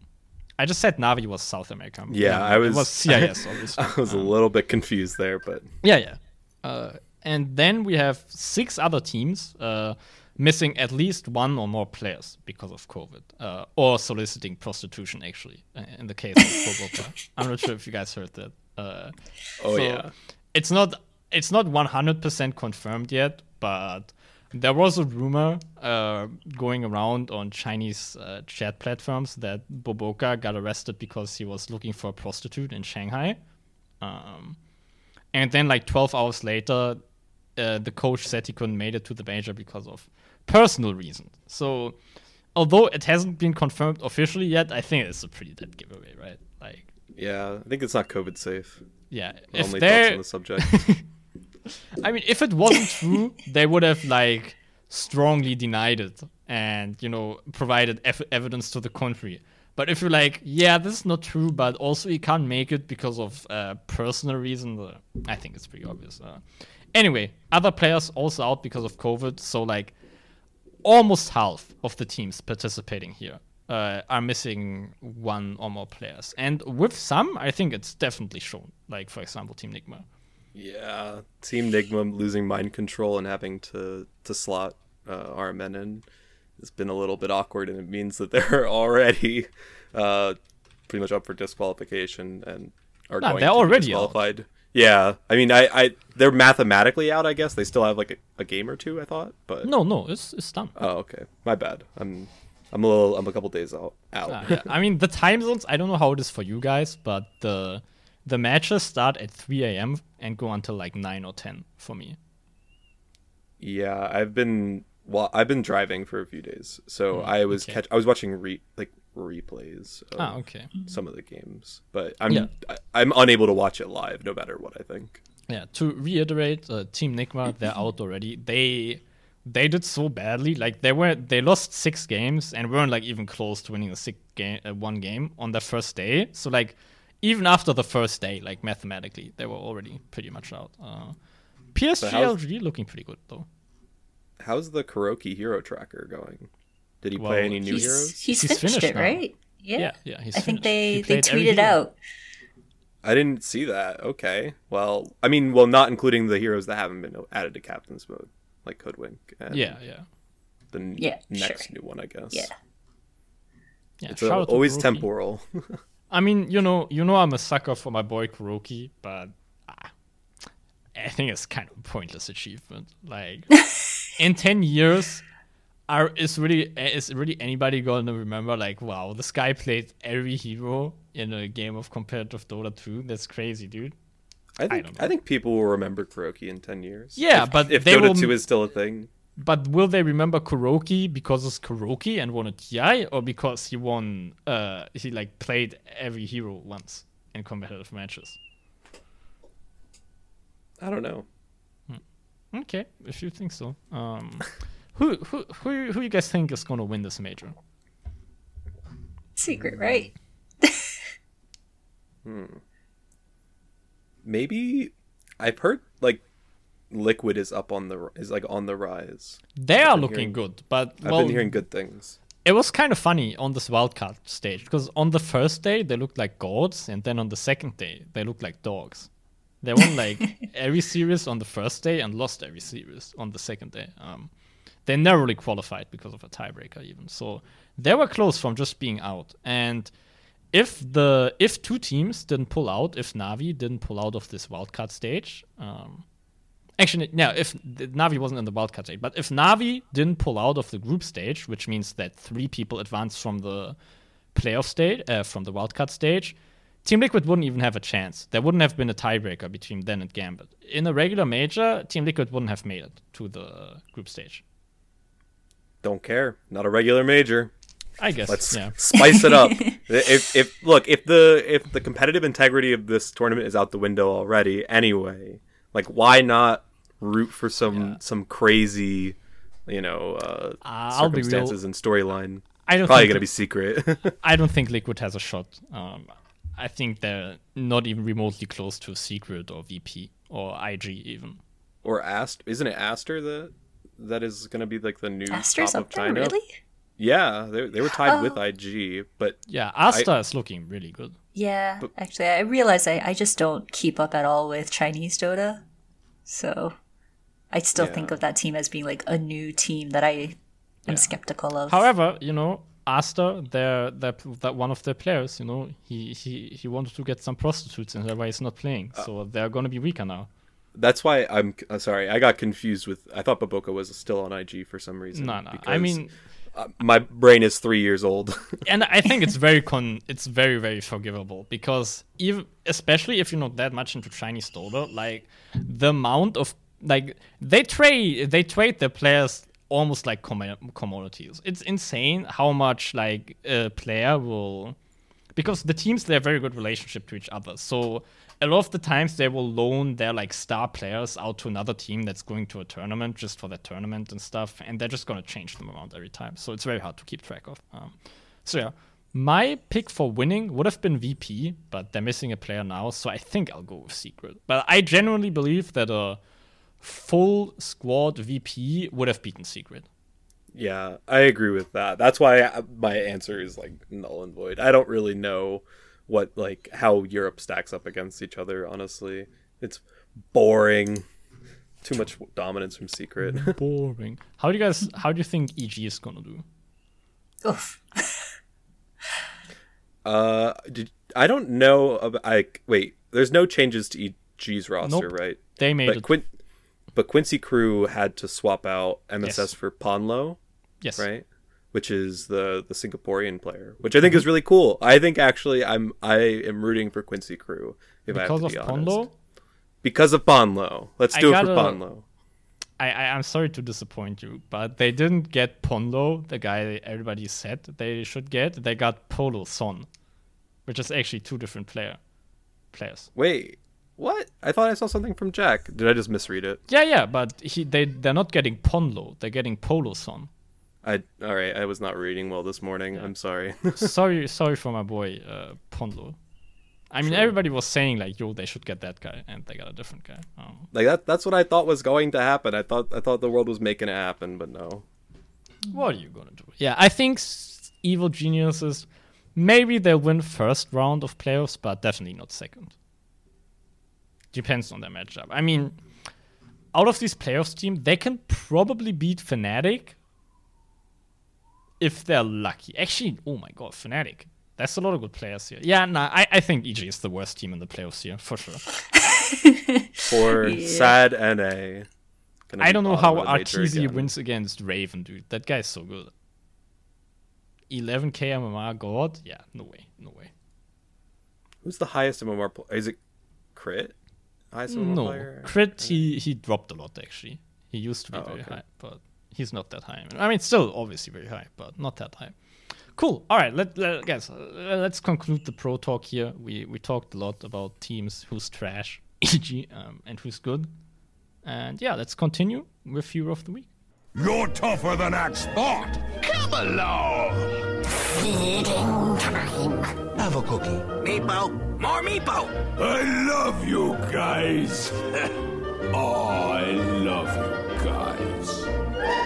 I just said Navi was South America. Yeah, I it was- was CIS, obviously. I was a little bit confused there, but Yeah, yeah. Uh, and then we have six other teams uh, missing at least one or more players because of COVID, uh, or soliciting prostitution. Actually, uh, in the case of Boboka. I'm not sure if you guys heard that. Uh, oh so yeah. it's not it's not 100% confirmed yet, but there was a rumor uh, going around on Chinese uh, chat platforms that Boboka got arrested because he was looking for a prostitute in Shanghai. Um, and then, like 12 hours later, uh, the coach said he couldn't make it to the major because of personal reasons. So, although it hasn't been confirmed officially yet, I think it's a pretty dead giveaway, right? Like, Yeah, I think it's not COVID safe. yeah, My if Only thoughts on the subject. I mean, if it wasn't true, they would have like strongly denied it and you know provided ev- evidence to the contrary. But if you're like, yeah, this is not true, but also he can't make it because of uh, personal reason, uh, I think it's pretty obvious. Uh, anyway, other players also out because of COVID, so like almost half of the teams participating here uh, are missing one or more players, and with some, I think it's definitely shown. Like for example, Team Nigma. Yeah, Team Nigma losing mind control and having to to slot uh, RMN in has been a little bit awkward, and it means that they're already uh, pretty much up for disqualification and are Nah, going they're to already out. Yeah, I mean, I, I they're mathematically out. I guess they still have like a, a game or two. I thought, but No, no, it's it's done. oh, okay, my bad. I'm I'm a little I'm a couple days out. Out. Uh, yeah, I mean the time zones. I don't know how it is for you guys, but the the matches start at 3 a.m. and go until like 9 or 10 for me. Yeah, I've been well. I've been driving for a few days, so I was okay. catch. I was watching re like replays of Ah, okay. some of the games, but I'm Yeah. I, I'm unable to watch it live, no matter what I think. Yeah, to reiterate, uh, Team Nigma, they're out already. They they did so badly. Like they were they lost six games and weren't like even close to winning a six game uh, one game on their first day. So like even after the first day, like mathematically, they were already pretty much out. Uh, PSG how's- LG looking pretty good though. How's the KuroKy hero tracker going? Did he Well, play any new he's, heroes? he's, He's finished, finished it, now. right? Yeah. Yeah, yeah, he's I think they they tweeted out. I didn't see that. Okay, well, I mean, well, not including the heroes that haven't been added to captain's mode, like Hoodwink. And Yeah, yeah. the n- Yeah, next sure. new one, I guess. Yeah. Yeah, It's shout out to always KuroKy. temporal. I mean, you know, you know, I'm a sucker for my boy KuroKy, but ah, I think it's kind of a pointless achievement. Like, in ten years, are is really is really anybody going to remember? Like, wow, this guy played every hero in a game of competitive Dota 2. That's crazy, dude. I think don't I, think people will remember KuroKy in ten years. Yeah, If- but if they Dota will- two is still a thing, But will they remember KuroKy because it's KuroKy and won a TI, or because he won? Uh, he like played every hero once in competitive matches. I don't know. Okay, if you think so. Um, who who who who you guys think is gonna win this major? Secret, right? Maybe I've heard like Liquid is up on the is like on the rise. They are looking hearing- good, but I've been hearing good things. it was kind of funny on this wildcard stage because on the first day they looked like gods, and then on the second day they looked like dogs. They won like every series on the first day and lost every series on the second day. Um, they narrowly qualified because of a tiebreaker, even so they were close from just being out. And if the if two teams didn't pull out, if Navi didn't pull out of this wildcard stage, um, Actually, no, if Navi wasn't in the wildcard stage, but if Navi didn't pull out of the group stage, which means that three people advanced from the playoff stage, uh, from the wildcard stage, Team Liquid wouldn't even have a chance. There wouldn't have been a tiebreaker between them and Gambit. In a regular major, Team Liquid wouldn't have made it to the group stage. Don't care. Not a regular major. I guess. Let's yeah. spice it up. if if look if the if the competitive integrity of this tournament is out the window already anyway, like why not root for some Yeah. some crazy, you know, uh, I'll be real. circumstances and storyline? I don't Probably think gonna be secret. I don't think Liquid has a shot. Um, I think they're not even remotely close to Secret or VP or IG even. or Ast isn't it Aster that that is gonna be like the new Aster's top of China? really? Yeah, they they were tied with Oh. IG, but Yeah, Aster is looking really good. Yeah, actually, I realize I, I just don't keep up at all with Chinese Dota. So I still Yeah. think of that team as being like a new team that I am skeptical of. However, you know, Aster, they're, they're, that one of their players, you know, he, he, he wanted to get some prostitutes and that's why he's not playing. Uh, So they're going to be weaker now. That's why I'm uh, sorry. I got confused with. I thought Boboka was still on IG for some reason. No, no. I mean, uh, my brain is three years old. and I think it's very con it's very very forgivable because even especially if you're not that much into Chinese Dota, like the amount of like they trade they trade their players almost like commo- commodities. It's insane how much like a player will because the teams they have very good relationship to each other. So a lot of the times they will loan their like star players out to another team that's going to a tournament just for that tournament and stuff, and they're just gonna change them around every time. So it's very hard to keep track of. Um, so yeah, my pick for winning would have been VP, but they're missing a player now, so I think I'll go with Secret. But I genuinely believe that a full squad VP would have beaten Secret. Yeah, I agree with that. That's why I, my answer is like null and void. I don't really know what like how Europe stacks up against each other. Honestly, it's boring. Too much dominance from Secret. Boring. How do you guys? How do you think EG is gonna do? Oof. uh, did I don't know. About, I wait. There's no changes to EG's roster, Nope. right? They made But it. Quin- but Quincy Crew had to swap out MSS Yes. for Ponlo, yes. right? Which is the the Singaporean player, which I think is mm-hmm. really cool. I think actually I'm I am rooting for Quincy Crew if Because I of have to be honest. Ponlo, Because of Ponlo. Let's I do it for gotta- Ponlo. I, I I'm sorry to disappoint you, but they didn't get Ponlo, the guy everybody said they should get. They got Polo Son, which is actually two different player players. Wait, what? I thought I saw something from Jack. Did I just misread it? Yeah, yeah, but he they they're not getting Ponlo, they're getting Polo Son. I all right. I was not reading well this morning. I'm sorry. sorry, sorry for my boy uh, Ponlo. I mean, everybody was saying like, "Yo, they should get that guy," and they got a different guy. Um, like that. That's what I thought was going to happen. I thought I thought the world was making it happen, but no. what are you gonna do? Yeah, I think Evil Geniuses. Maybe they'll win first round of playoffs, but definitely not second. Depends on their matchup. I mean, out of these playoffs team, they can probably beat Fnatic if they're lucky. Actually, oh my god, Fnatic. That's a lot of good players here. Yeah, nah, I, I think EG is the worst team in the playoffs here, for sure. For Yeah. sad NA. I don't know how of Arteezy again. wins against Raven, dude. That guy's so good. 11k MMR God? Yeah, no way, no way. Who's the highest MMR player? Is it Crit? Highest MMR No, player? crit he he dropped a lot actually. He used to be Oh, very okay. high, but he's not that high. I mean, still obviously very high, but not that high. Cool. All right, let, let guys, uh, let's conclude the pro talk here. We we talked a lot about teams who's trash, e.g., um, and who's good. And yeah, let's continue with Hero of the Week. You're tougher than Axe thought. Come along. Feeding time. Have a cookie. Meepo, more Meepo. I love you guys. oh,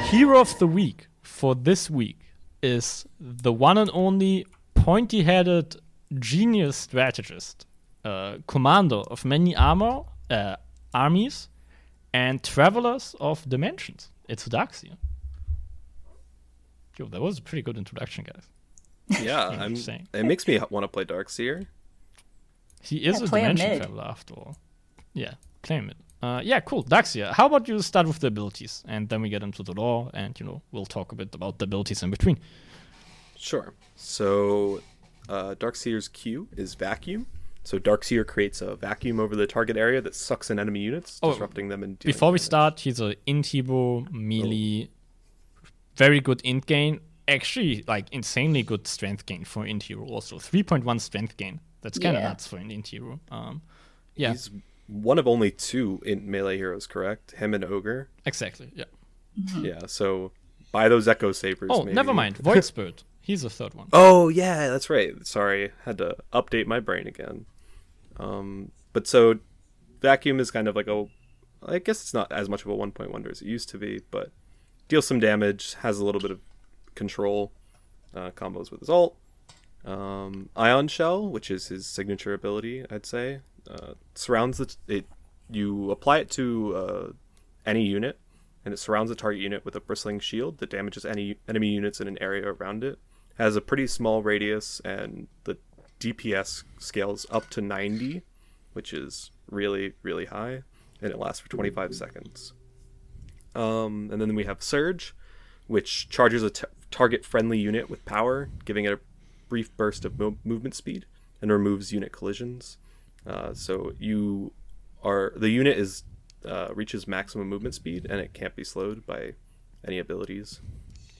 Hero of the week for this week is the one and only pointy headed genius strategist, uh, commander of many armor, uh, armies, and travelers of dimensions. It's Darkseer. Yo, that was a pretty good introduction, guys. Yeah, I'm. Interesting. It makes me want to play Darkseer. He is Yeah, a play a dimension traveler after all. Yeah, play him mid. Uh, yeah, cool. Darkseer. How about you start with the abilities, and then we get into the lore, and you know we'll talk a bit about the abilities in between. Sure. So, uh, Darkseer's Q is vacuum. So Darkseer creates a vacuum over the target area that sucks in enemy units, Oh, disrupting them and dealing Before we damage. start, he's an Intibo hero, melee, very good int gain. Actually, like insanely good strength gain for int hero. Also, 3.1 strength gain. That's kind of Yeah. nuts for an int hero. Um, yeah, He's one of only two in melee heroes, correct? Him and Ogre. exactly. Yeah. Yeah. So buy those Echo Sabers. Oh, maybe. never mind. Void Spirit. He's the third one. Oh yeah, that's right. Sorry, had to update my brain again. Um, but so vacuum is kind of like a, I guess it's not as much of a one point wonder as it used to be, but deals some damage, has a little bit of control, uh, combos with his ult. Um, Ion Shell, which is his signature ability, I'd say, uh, surrounds the it. You apply it to uh, any unit, and it surrounds the target unit with a bristling shield that damages any enemy units in an area around it. Has a pretty small radius, and the DPS scales up to 90, which is really really high, and it lasts for 25 seconds. Um, and then we have Surge, which charges a t- target friendly unit with power, giving it a brief burst of mo- movement speed and removes unit collisions. Uh, so you are the unit is uh, reaches maximum movement speed and it can't be slowed by any abilities,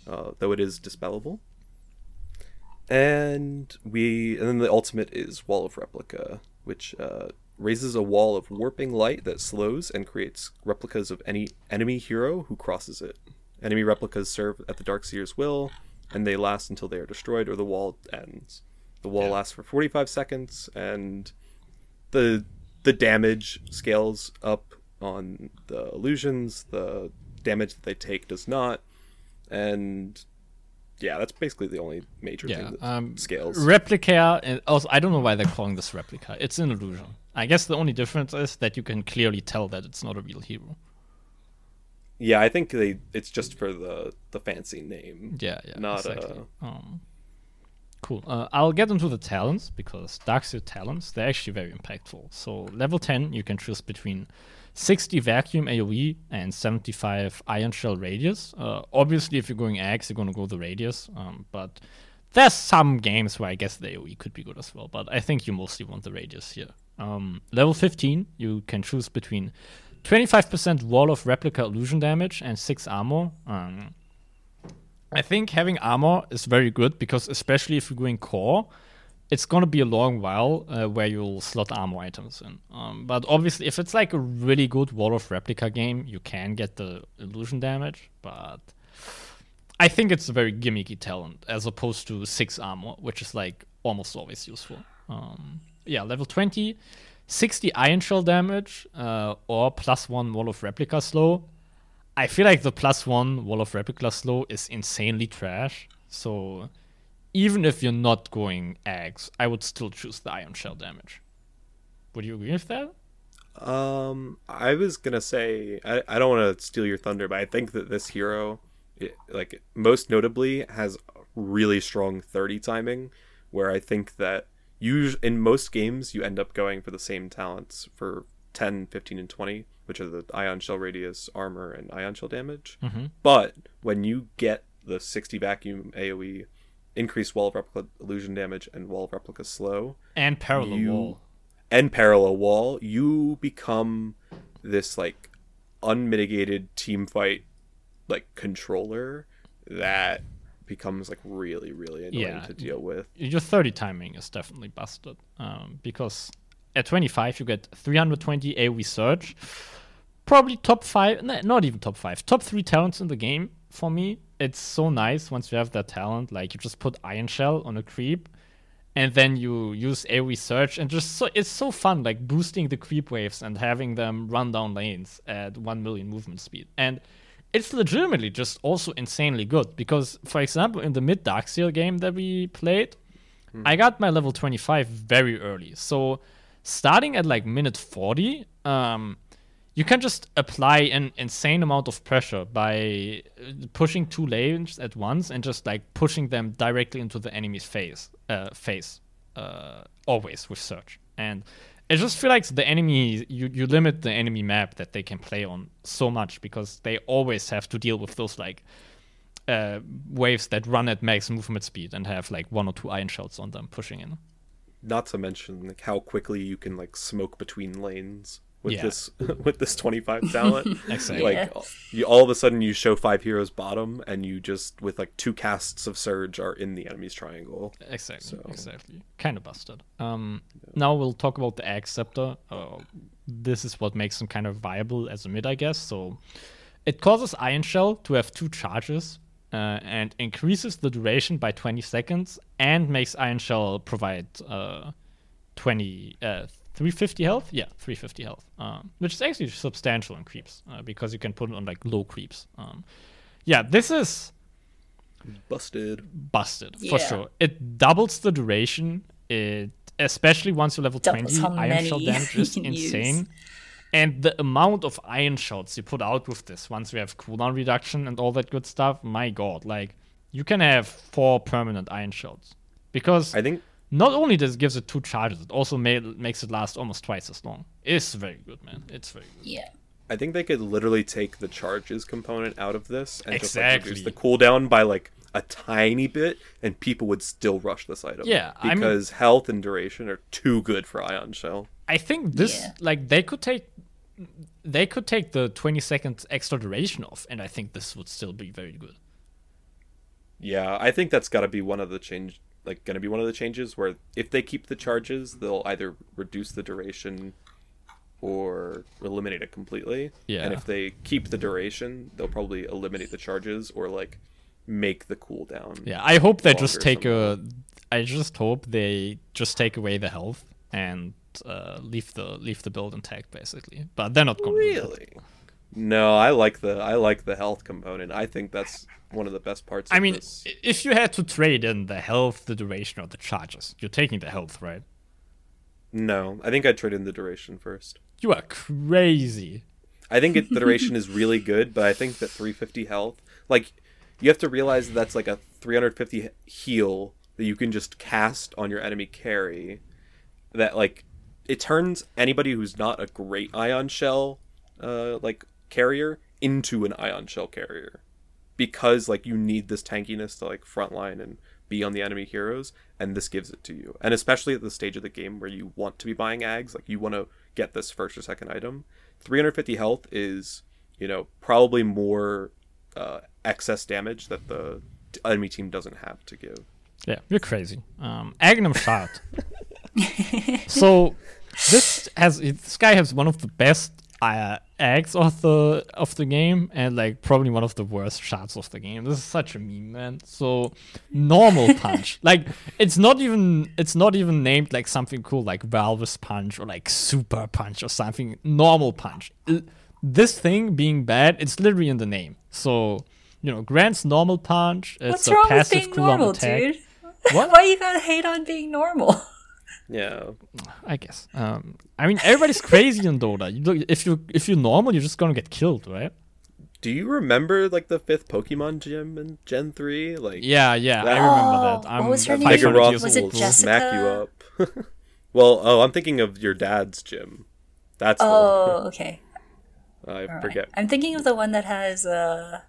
uh, though it is dispellable. and we and then the ultimate is Wall of Replica, which uh, raises a wall of warping light that slows and creates replicas of any enemy hero who crosses it. Enemy replicas serve at the Darkseer's will, and they last until they are destroyed or the wall ends. The wall lasts for 45 seconds, and the the damage scales up on the illusions. The damage that they take does not, and yeah, that's basically the only major Yeah. thing that Um, scales. Replica, and also I don't know why they're calling this replica. It's an illusion. I guess the only difference is that you can clearly tell that it's not a real hero. yeah, I think they it's just for the the fancy name. Yeah, yeah, Not, exactly. uh, Um, cool. Uh, I'll get into the talents because Darkseer talents they're actually very impactful. So level ten, you can choose between 60 vacuum AOE and 75 ion shell radius. Uh, obviously, if you're going Aghs, you're gonna go the radius. Um, but there's some games where I guess the AOE could be good as well. But I think you mostly want the radius here. Um, level 15, you can choose between 25% wall of replica illusion damage and 6 armor. Um, I think having armor is very good because especially if you're going core, it's gonna be a long while uh, where you'll slot armor items in. Um, but obviously, if it's like a really good wall of replica game, you can get the illusion damage. But I think it's a very gimmicky talent as opposed to six armor, which is like almost always useful. Um, yeah, level 20, 60 ion shell damage uh, or plus one wall of replica slow. I feel like the plus one wall of replica slow is insanely trash. So even if you're not going Aghs, I would still choose the ion shell damage. Would you agree with that? Um, I was gonna say I, I don't want to steal your thunder, but I think that this hero, it, like most notably, has really strong thirty timing. Where I think that you in most games you end up going for the same talents for 10, 15, and twenty, which are the ion shell radius, armor, and ion shell damage. But when you get the sixty vacuum AOE, increased wall of replica illusion damage, and wall of replica slow, And parallel You- wall. and parallel wall, you become this like unmitigated team fight like controller that becomes like really really annoying Yeah. to deal with. Your 30 timing is definitely busted. Um, because at 25, you get 320 AoE Surge. Probably top five, not even top five, top three talents in the game for me. It's so nice once you have that talent. Like, you just put Ion Shell on a creep, and then you use AoE Surge, and just so it's so fun, like boosting the creep waves and having them run down lanes at 1 million movement speed. And it's legitimately just also insanely good because, for example, in the mid Darkseer game that we played, hmm. I got my level 25 very early. So starting at like minute 40, um, you can just apply an insane amount of pressure by uh, pushing two lanes at once and just like pushing them directly into the enemy's face, uh, face, uh, always with search. And I just feel like the enemy, you, you limit the enemy map that they can play on so much because they always have to deal with those like uh, waves that run at max movement speed and have like one or two ion shells on them pushing in. Not to mention like how quickly you can like smoke between lanes with Yeah. this with this 25 talent. Exactly. Like Yeah. you all of a sudden you show five heroes bottom and you just with like two casts of surge are in the enemy's triangle. Exactly. So- Exactly. Kind of busted. Um, Now we'll talk about the Aghs Scepter. Uh, this is what makes them kind of viable as a mid, I guess. So it causes Ion Shell to have two charges uh, and increases the duration by 20 seconds and makes Ion Shell provide uh, 20, uh, 350 health. Yeah, 350 health, um, which is actually substantial in creeps uh, because you can put it on like low creeps. Um, yeah, this is Busted. busted for sure. It doubles the duration. It especially once you level Doubles twenty, how ion shell damage is insane. use. Insane. And the amount of iron shots you put out with this, once we have cooldown reduction and all that good stuff, my god, like you can have four permanent iron shots. Because I think not only does it gives it two charges, it also ma- makes it last almost twice as long. It's very good, man. It's very good. Yeah. I think they could literally take the charges component out of this and just like reduce the cooldown by like a tiny bit, and people would still rush this item. Yeah, I mean- because health and duration are too good for Ion Shell. I think this Yeah. like they could take they could take the 20 seconds extra duration off and I think this would still be very good. Yeah, I think that's got to be one of the change like going to be one of the changes where if they keep the charges, they'll either reduce the duration or eliminate it completely. Yeah. And if they keep the duration, they'll probably eliminate the charges or like make the cooldown. Yeah, I hope they just longer take a. I just hope they just take away the health and uh, leave the leave the build intact, basically. But they're not going to. Really? No, I like the I like the health component. I think that's one of the best parts. I mean, this. if you had to trade in the health, the duration, or the charges, you're taking the health, right? no, I think I'd trade in the duration first. You are crazy. I think it, the duration is really good, but I think that 350 health, like, you have to realize that that's like a 350 heal that you can just cast on your enemy carry. That like, it turns anybody who's not a great ion shell, uh, like carrier into an ion shell carrier, because like you need this tankiness to like frontline and be on the enemy heroes, and this gives it to you. And especially at the stage of the game where you want to be buying Aghs, like you want to get this first or second item. 350 health is, you know, probably more uh, excess damage that the enemy team doesn't have to give. Yeah, you're crazy. Um, Aghanim Shard. so this has this guy has one of the best uh, Aghs of the of the game, and like probably one of the worst shots of the game. This is such a meme, man. So normal punch, like it's not even it's not even named like something cool like Valvis punch or like super punch or something. Normal punch. This thing being bad, it's literally in the name. So you know, Grant's normal punch. It's What's a wrong with being normal, attack. dude? What? Why you gotta hate on being normal? Yeah. I guess. Um, I mean, everybody's crazy in Dota. You look, if you if you're normal, you're just gonna get killed, right? Do you remember like the fifth Pokemon gym in Gen 3? Like Yeah, yeah, I remember Oh, that. what I'm was her name? 500 Vigoroth Was it Jessica? smack you up. well, oh, I'm thinking of your dad's gym. That's Oh, okay. the one. I Alright. forget. I'm thinking of the one that has uh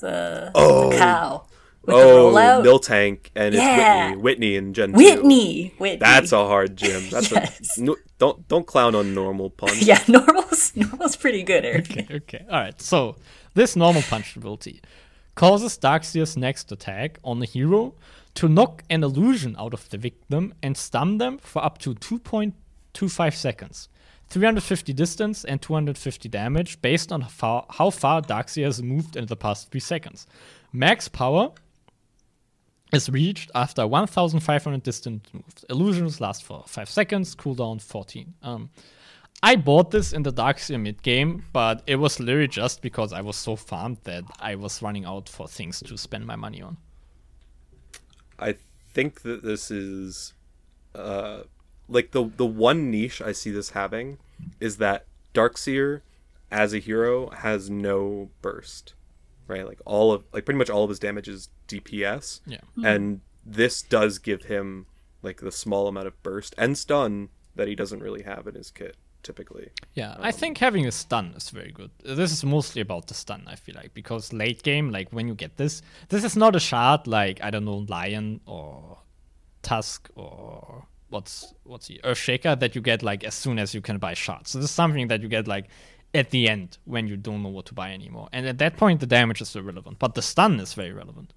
the, Oh. the cow with Oh, the rollout. Miltank and it's Yeah. Whitney. Whitney in Gen 2. Whitney. Whitney. That's a hard gym. That's Yes. a, no, don't don't clown on normal punch. yeah. Normal's normal's pretty good, Eric. Okay, okay. All right. So this normal punch ability causes Darkseer's next attack on the hero to knock an illusion out of the victim and stun them for up to 2.25 seconds. 350 distance and 250 damage based on how far, how far Darkseer has moved in the past 3 seconds. Max power is reached after 1500 distance moves. Illusions last for 5 seconds, cooldown 14. Um, I bought this in the Darkseer mid game, but it was literally just because I was so farmed that I was running out for things to spend my money on. I think that this is uh like the the one niche I see this having is that Darkseer as a hero has no burst. Right? Like all of like pretty much all of his damage is DPS. Yeah. Mm-hmm. And this does give him like the small amount of burst and stun that he doesn't really have in his kit typically. Yeah, I um, think having a stun is very good. This is mostly about the stun, I feel like, because late game, like when you get this, this is not a shard like I don't know Lion or Tusk or what's what's he Earthshaker that you get like as soon as you can buy shards. So this is something that you get like at the end when you don't know what to buy anymore. And at that point, the damage is irrelevant, but the stun is very relevant.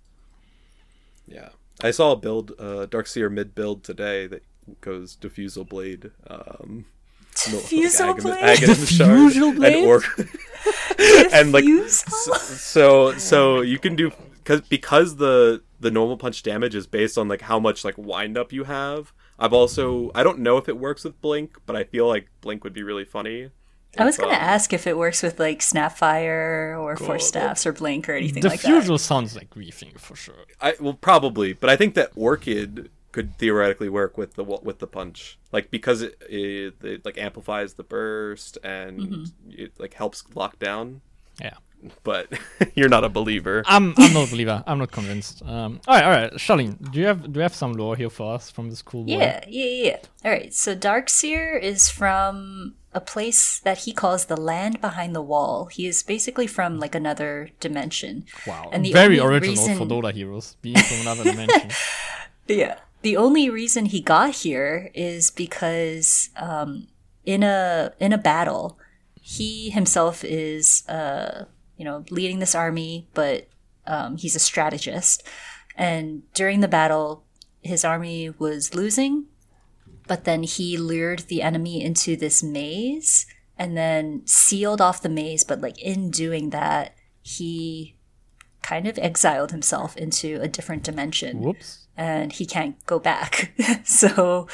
Yeah. I saw a build uh Darkseer mid build today that goes diffusal blade um no, like Diffusal Aghanim- blade? Shard Diffusal blade? and orc and like Diffusal? so so you can do because because the the normal punch damage is based on like how much like wind up you have i've also i don't know if it works with blink but i feel like blink would be really funny I was gonna um, ask if it works with like Snapfire or Force Staffs or Blink or anything like that. Diffusal sounds like griefing for sure. i well probably but i think that orchid could theoretically work with the with the punch like because it, it, it like amplifies the burst and Mm-hmm. it like helps lock down Yeah. but you're not a believer I'm I'm not a believer. I'm not convinced. Um, all right, all right. Charlene, do you have do you have some lore here for us from this cool world? Yeah, yeah, yeah. All right. So Darkseer is from a place that he calls the land behind the wall. He is basically from like another dimension. Wow. And the Very original reason- for Dota heroes being from another dimension. Yeah. The only reason he got here is because um, in a in a battle, he himself is uh, you know leading this army, but um, he's a strategist. And during the battle, his army was losing, but then he lured the enemy into this maze and then sealed off the maze. But like in doing that, he kind of exiled himself into a different dimension Whoops. and he can't go back. so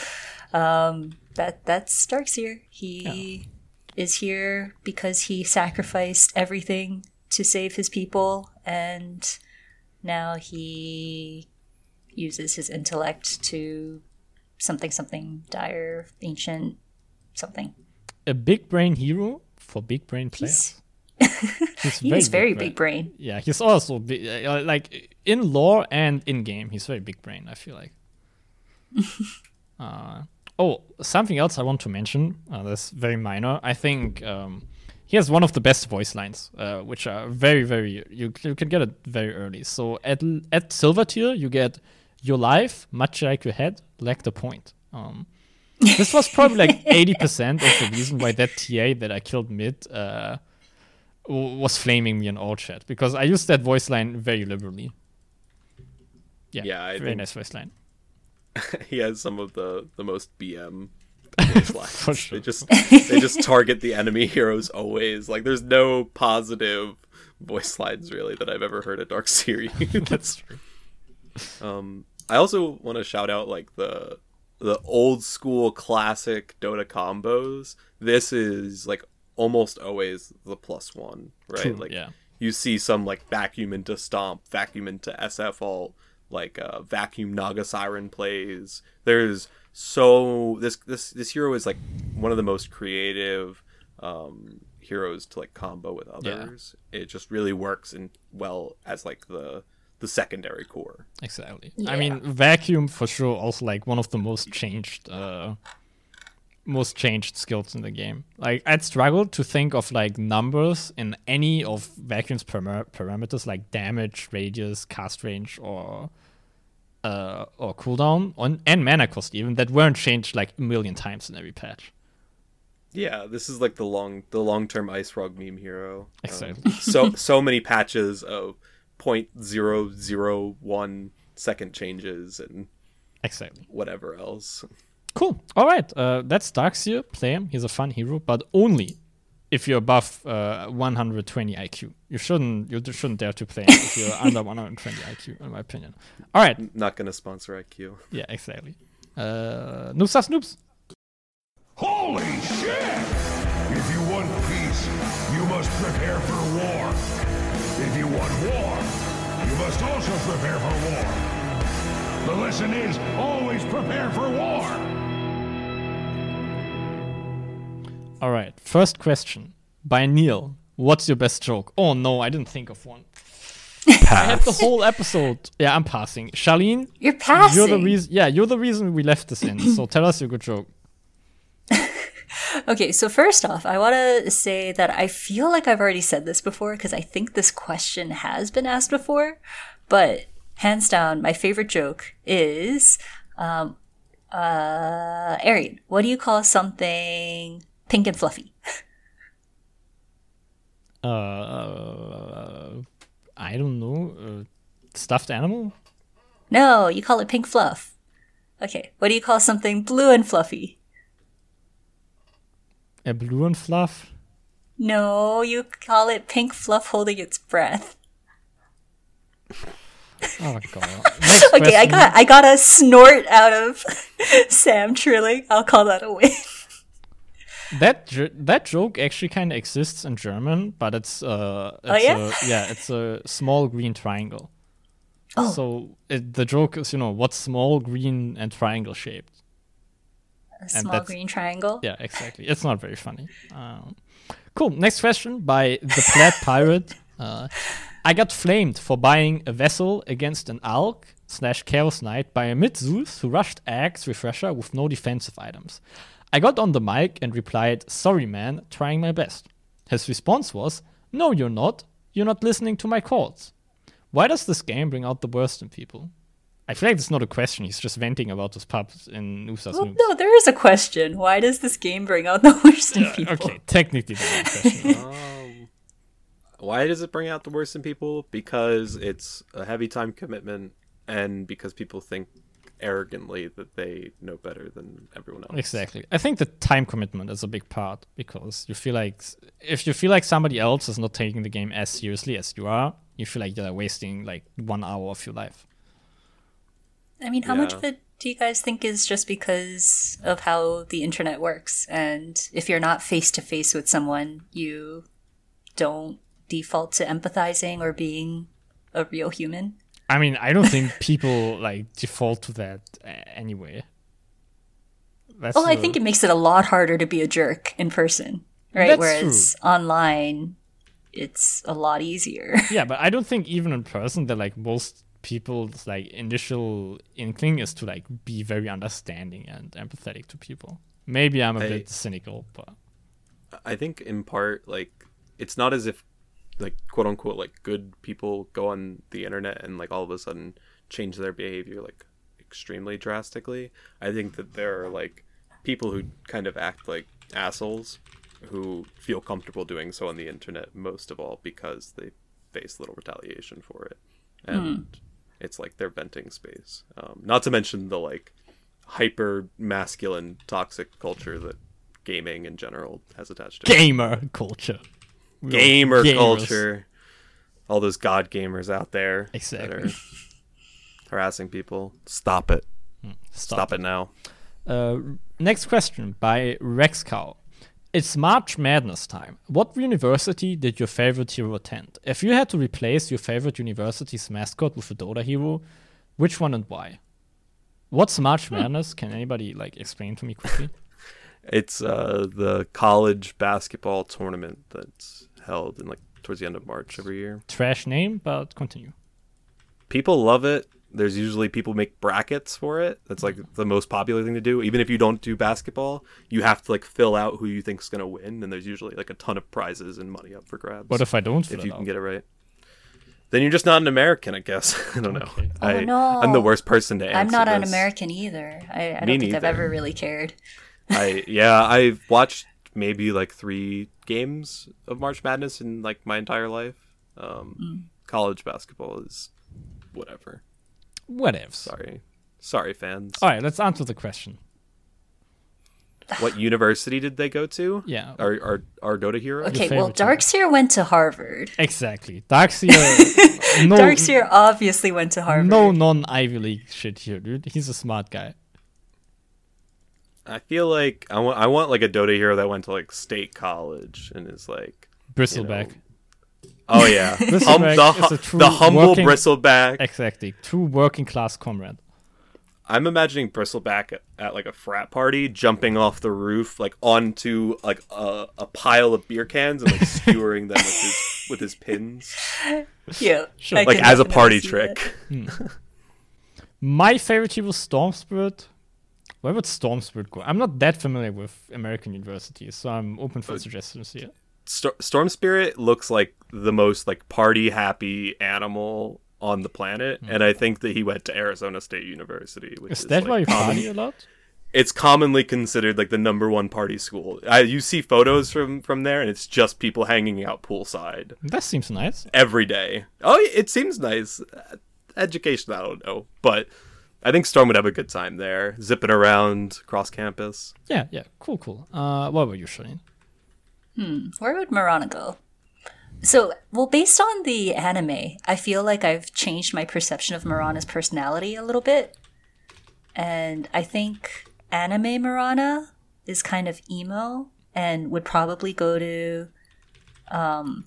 um, that that's Darkseer. He is here because he sacrificed everything to save his people, and now he uses his intellect to something something dire ancient something. A big brain hero for big brain players. He's, he is very brain. big brain. Yeah, he's also big, uh, like in lore and in game. He's very big brain. I feel like. uh, oh, something else I want to mention. Uh, that's very minor. I think um, he has one of the best voice lines, uh, which are very, very. You you can get it very early. So at at silver tier, you get your life, much like your head, lack the point. Um, this was probably like eighty percent of the reason why that TA that I killed mid. Uh, w- was flaming me in all chat because I used that voice line very liberally. Yeah, Yeah, I very think- nice voice line. he has some of the the most BM voice lines. For sure. They just they just target the enemy heroes always. Like there's no positive voice lines really that I've ever heard at Dark Series. That's true. Um, I also want to shout out like the the old school classic Dota combos. This is like almost always the plus one, right? True, like yeah. you see some like vacuum into stomp, vacuum into SF ult, like uh, vacuum Naga Siren plays. There's so this this this hero is like one of the most creative um heroes to like combo with others. It just really works and well as like the the secondary core. Exactly. Yeah. I mean, vacuum for sure. Also, like one of the most changed, uh, most changed skills in the game. Like I'd struggle to think of like numbers in any of vacuum's param- parameters, like damage, radius, cast range, or uh, or cooldown, on and mana cost even that weren't changed like a million times in every patch. Yeah, this is like the long the long term IceFrog meme hero. Um, Exactly. so so many patches of point zero zero one second changes and Exactly. whatever else. Cool. All right. Uh, that's Darkseer. Play him. He's a fun hero, but only if you're above uh, 120 IQ. You shouldn't. You shouldn't dare to play him if you're under 120 IQ, in my opinion. All right. Not gonna sponsor IQ. Yeah. Exactly. Uh, noobs are snoobs. Holy shit! If you want peace, you must prepare for war. If you want war, you must also prepare for war. The lesson is always prepare for war. All right. First question by Neil. What's your best joke? Oh no, I didn't think of one. Pass. I had the whole episode. Yeah, I'm passing. Charlene, You're passing. you're the reason. Yeah, you're the reason we left this in. So tell us your good joke. Okay, so first off, I want to say that I feel like I've already said this before because I think this question has been asked before, but hands down, my favorite joke is um, uh, Arian, what do you call something pink and fluffy? Uh, I don't know. Uh, stuffed animal? No, you call it pink fluff. Okay, what do you call something blue and fluffy? A blue and fluff? No, you call it pink fluff holding its breath. Oh my god. Okay, I got I got a snort out of Sam Trilling. I'll call that a win. that that joke actually kind of exists in German, but it's uh, it's Oh, yeah? a, yeah, it's a small green triangle. Oh. So it, the joke is, you know, what's small, green, and triangle shaped? A small green triangle. Yeah, exactly. It's not very funny. Um, cool. Next question by the Plaid Pirate. Uh, I got flamed for buying a vessel against an Alch slash Chaos Knight by a mid Zeus who rushed Aghs Refresher with no defensive items. I got on the mic and replied, Sorry, man, trying my best. His response was, No, you're not. You're not listening to my calls. Why does this game bring out the worst in people? I feel like it's not a question. He's just venting about his pubs in Noosa Well, no, there is a question. Why does this game bring out the worst in people? Okay, technically that's a question. Um, why does it bring out the worst in people? Because it's a heavy time commitment, and because people think arrogantly that they know better than everyone else. Exactly. I think the time commitment is a big part because you feel like if you feel like somebody else is not taking the game as seriously as you are, you feel like you're wasting like one hour of your life. I mean, how much of it do you guys think is just because of how the internet works? And if you're not face to face with someone, you don't default to empathizing or being a real human? I mean, I don't think people like default to that uh, anyway. That's Well, I think it makes it a lot harder to be a jerk in person, right? That's Whereas online, it's a lot easier. yeah, but I don't think even in person that like most people's like initial inkling is to like be very understanding and empathetic to people. Maybe I'm a I- bit cynical, but I think in part like it's not as if like quote unquote like good people go on the internet and like all of a sudden change their behavior like extremely drastically. I think that there are like people who kind of act like assholes who feel comfortable doing so on the internet most of all because they face little retaliation for it. Hmm. And it's like their venting space. Um, not to mention the like hyper masculine toxic culture that gaming in general has attached to it. gamer culture. We gamer culture. All those god gamers out there Exactly. that are harassing people. Stop it. Stop, Stop, it now. Uh, next question by Rex Cow. It's March Madness time. What university did your favorite hero attend? If you had to replace your favorite university's mascot with a Dota hero, which one and why? What's March Madness? Can anybody like explain to me quickly? It's uh, the college basketball tournament that's held in like towards the end of March every year. Trash name, but continue. People love it. There's usually people make brackets for it. That's like the most popular thing to do. Even if you don't do basketball, you have to like fill out who you think's gonna win, and there's usually like a ton of prizes and money up for grabs. What if I don't fill if it you can out? get it right. Then you're just not an American, I guess. I don't know. Okay. I, Oh, no. I'm the worst person to answer. I'm not an. American either. I, I don't think I've ever really cared. I yeah, I've watched maybe like three games of March Madness in like my entire life. Um, Mm. College basketball is whatever. Whatevs. Sorry, sorry, fans. All right, let's answer the question. What university did they go to? Yeah. our our, our Dota hero. Okay, well, team. Darkseer went to Harvard. Exactly. Darkseer. no, Darkseer obviously went to Harvard. no non Ivy League shit here, dude. He's a smart guy. I feel like I want I want like a Dota hero that went to like state college and is like Bristleback. Oh yeah, hum, Bristleback the, is a true the humble working- bristleback. Exactly. True working class comrade. I'm imagining Bristleback at, at like a frat party, jumping off the roof, like onto like a, a pile of beer cans and like skewering them with his with his pins, Yeah, Sure. Like as a party trick. that. Hmm. My favorite hero was Storm Spirit. Where would Storm Spirit go? I'm not that familiar with American universities, so I'm open for uh, suggestions here. Sto- Storm Spirit looks like the most like party happy animal on the planet, and I think that he went to Arizona State University. Which Is is, that like, why you party a lot? It's commonly considered like the number one party school. I, you see photos from from there, and it's just people hanging out poolside. That seems nice. every day. Oh, it seems nice. Education, I don't know, but I think Storm would have a good time there, zipping around across campus. Yeah, yeah. Cool, cool. Uh, what about you, Charlene? Where would Mirana go? So, well, based on the anime, I feel like I've changed my perception of Mirana's personality a little bit. And I think anime Mirana is kind of emo and would probably go to um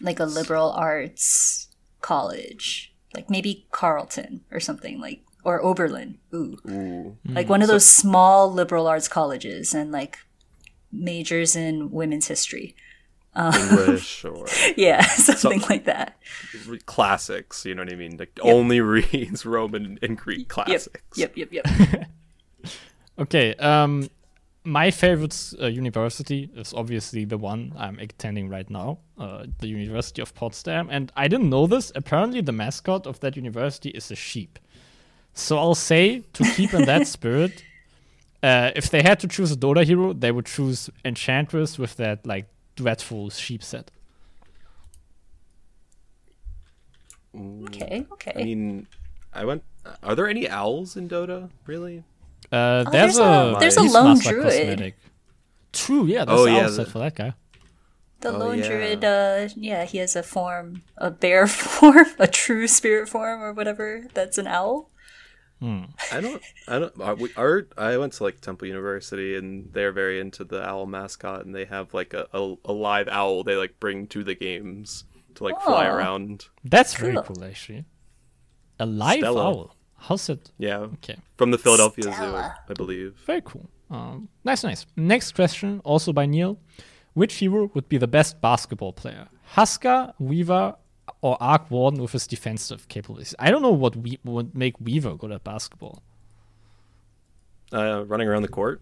like a liberal arts college. Like maybe Carleton or something like or Oberlin. Ooh. Ooh. Like one of those small liberal arts colleges and like majors in women's history. English or Yeah, something like that. re- classics. You know what I mean? Like only reads Roman and Greek Yep. classics. Yep, yep, yep. Okay, um, my favorite uh, university is obviously the one I'm attending right now, uh, the University of Potsdam. And I didn't know this. Apparently, the mascot of that university is a sheep. So I'll say to keep in that spirit, uh, if they had to choose a Dota hero, they would choose Enchantress with that like dreadful sheep set. Okay, okay. I mean, I went. Are there any owls in Dota? Really? Uh, Oh, there's, there's a- a there's a Beastmaster lone druid. cosmetic. True, yeah, that's Oh, the yeah, owl set for that guy. The Oh, lone yeah. druid, uh, yeah, he has a form, a bear form, a true spirit form, or whatever. That's an owl. I don't. I don't. Our, we- our I went to like Temple University, and they're very into the owl mascot, and they have like a, a, a live owl they like bring to the games to like fly around. That's very Cool. cool, actually. A live Stella. owl. How's it? Yeah, Okay, from the Philadelphia Zoo, I believe. very cool. Um, nice, nice. Next question, also by Neil. Which hero would be the best basketball player? Huskar, Weaver, or Arc Warden with his defensive capabilities? I don't know what we would make Weaver good at basketball. Uh, running around the court,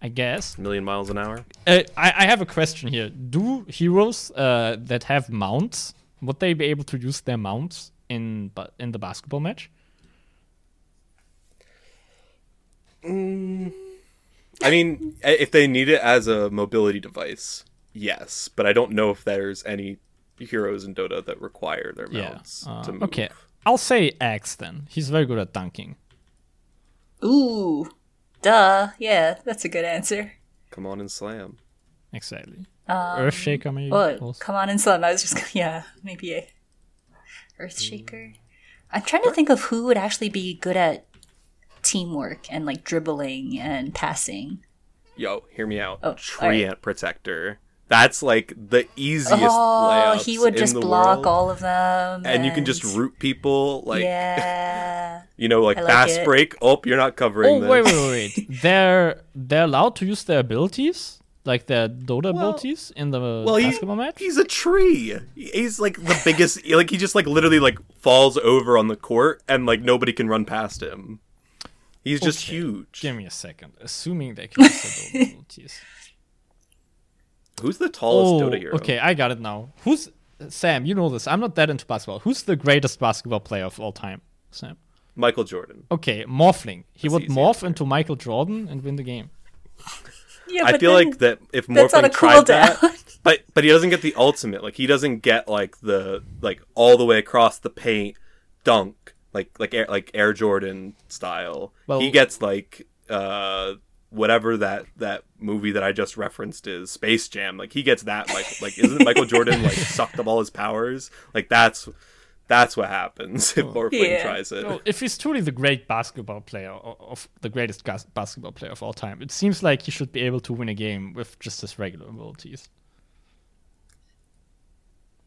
I guess. a million miles an hour. Uh, I, I have a question here. Do heroes uh, that have mounts would they be able to use their mounts in but in the basketball match? I mean, if they need it as a mobility device, yes, but I don't know if there's any heroes in Dota that require their mounts Yeah. Uh, to move. okay. I'll say Axe then. He's very good at dunking. Ooh, duh. Yeah, that's a good answer. Come on and slam. Exactly. Earthshaker maybe. Oh, also. come on and slam. I was just, gonna- yeah, maybe a Earthshaker. I'm trying to think of who would actually be good at teamwork and like dribbling and passing. Yo, hear me out. Oh, Treant Protector. That's like the easiest Oh, he would just block world. all of them, and you can just root people like yeah. you know like, I like fast it. break. Oh, you're not covering Oh this. wait, wait, wait, wait. they're they're allowed to use their abilities, like their Dota Well- abilities, in the Well, he, basketball match. he's a tree. He's like the biggest. like he just like literally like falls over on the court, and like nobody can run past him. He's just huge. Give me a second. Assuming they can use their Dota abilities. Who's the tallest Oh, Dota hero? okay, I got it now. Who's Sam? You know this. I'm not that into basketball. Who's the greatest basketball player of all time? Sam. Michael Jordan. Okay, morphling. He That's would morph answer. into Michael Jordan and win the game. Yeah, I feel like that if that's on Morphling a tried that, but but he doesn't get the ultimate. Like he doesn't get like the like all the way across the paint dunk like like Air, like Air Jordan style. Well- he gets like uh whatever that that movie that I just referenced is Space Jam. Like he gets that like like isn't Michael Jordan like sucked up all his powers? Like that's that's what happens if Morphling Yeah. tries it. Well, if he's truly the great basketball player of the greatest gas- basketball player of all time, it seems like he should be able to win a game with just his regular abilities.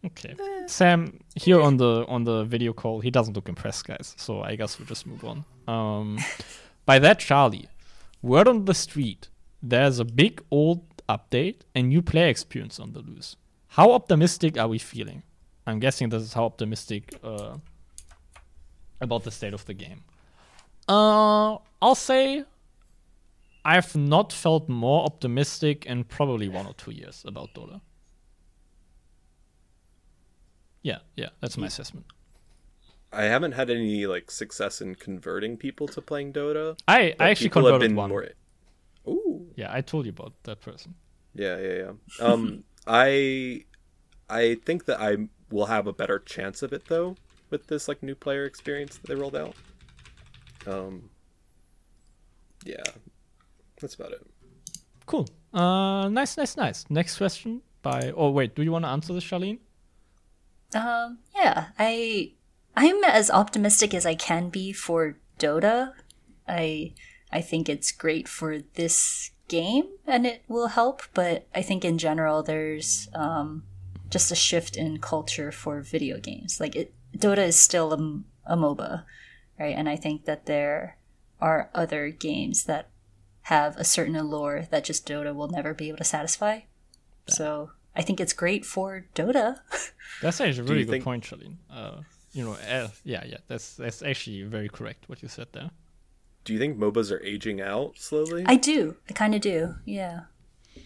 Okay, Sam here on the on the video call, he doesn't look impressed, guys. So I guess we'll just move on. Um, by that, Charlie, word on the street, there's a big old update and new player experience on the loose. How optimistic are we feeling? I'm guessing this is how optimistic uh, about the state of the game. Uh, I'll say I've not felt more optimistic in probably one or two years about Dota. Yeah, yeah, that's my assessment. I haven't had any like success in converting people to playing Dota. I, I actually people have converted been one. more- Ooh. Yeah, I told you about that person. Yeah, yeah, yeah. Um, I, I think that I will have a better chance of it though with this like new player experience that they rolled out. Um, yeah, that's about it. Cool. Uh, nice, nice, nice. Next question by. Oh wait, do you want to answer this, Charlene? Um, yeah, I I'm as optimistic as I can be for Dota. I I think it's great for this game and it will help, but I think in general there's um just a shift in culture for video games. Like it Dota is still a, a MOBA, right? And I think that there are other games that have a certain allure that just Dota will never be able to satisfy. So I think it's great for Dota. That's actually a really good think- point, Charlene. Uh, you know, uh, yeah, yeah, that's that's actually very correct what you said there. Do you think MOBAs are aging out slowly? I do. I kind of do. Yeah.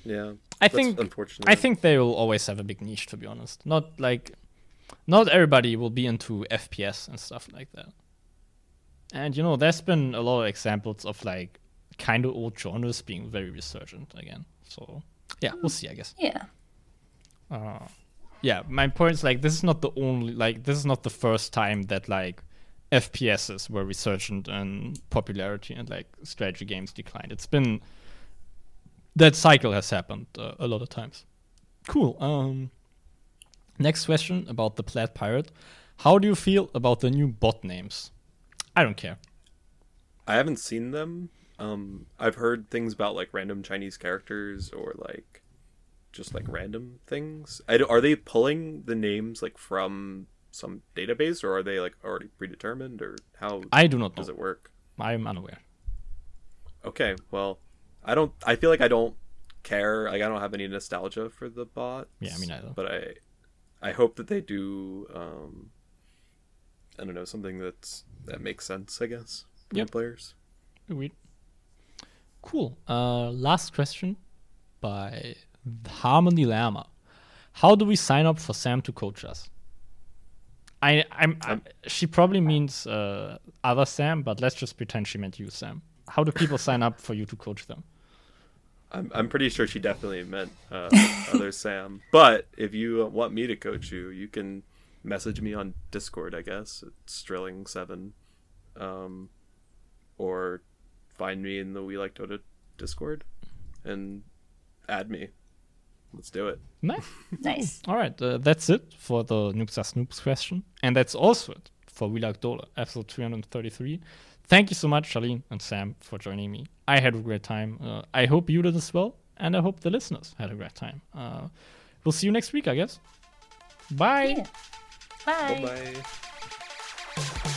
yeah, I think unfortunate. I think they will always have a big niche, to be honest. Not like, not everybody will be into FPS and stuff like that. And you know, there's been a lot of examples of like kind of old genres being very resurgent again. So yeah, we'll see, I guess. Yeah. Yeah my point is like this is not the only like this is not the first time that like FPSs were resurgent in popularity and like strategy games declined. It's been that cycle has happened uh, a lot of times. Cool. Um, next question about the Plaid Pirate. How do you feel about the new bot names? I don't care. I haven't seen them. Um, I've heard things about like random Chinese characters or like just like random things. I are they pulling the names like from some database or are they like already predetermined or how I do not does know. it work? I'm unaware. Okay, well, I don't. I feel like I don't care. Like I don't have any nostalgia for the bot. Yeah, I me neither. But I, I hope that they do. Um, I don't know something that's that makes sense. I guess for Yep. players. Agreed. Cool. Uh, last question by Harmony Lama. How do we sign up for Sam to coach us? I, I'm, I, she probably means uh, other Sam, but let's just pretend she meant you, Sam. How do people sign up for you to coach them? I'm I'm pretty sure she definitely meant uh, other Sam. But if you want me to coach you, you can message me on Discord. I guess it's Strilling Seven, um, or find me in the We Like Dota Discord and add me. Let's do it. Nice. Nice. All right, uh, that's it for the Noobs Are Snoops question. And that's also it for We Like Dota, episode 333. Thank you so much, Charlene and Sam, for joining me. I had a great time. Uh, I hope you did as well. And I hope the listeners had a great time. Uh, we'll see you next week, I guess. Bye. Yeah. Bye. Bye bye.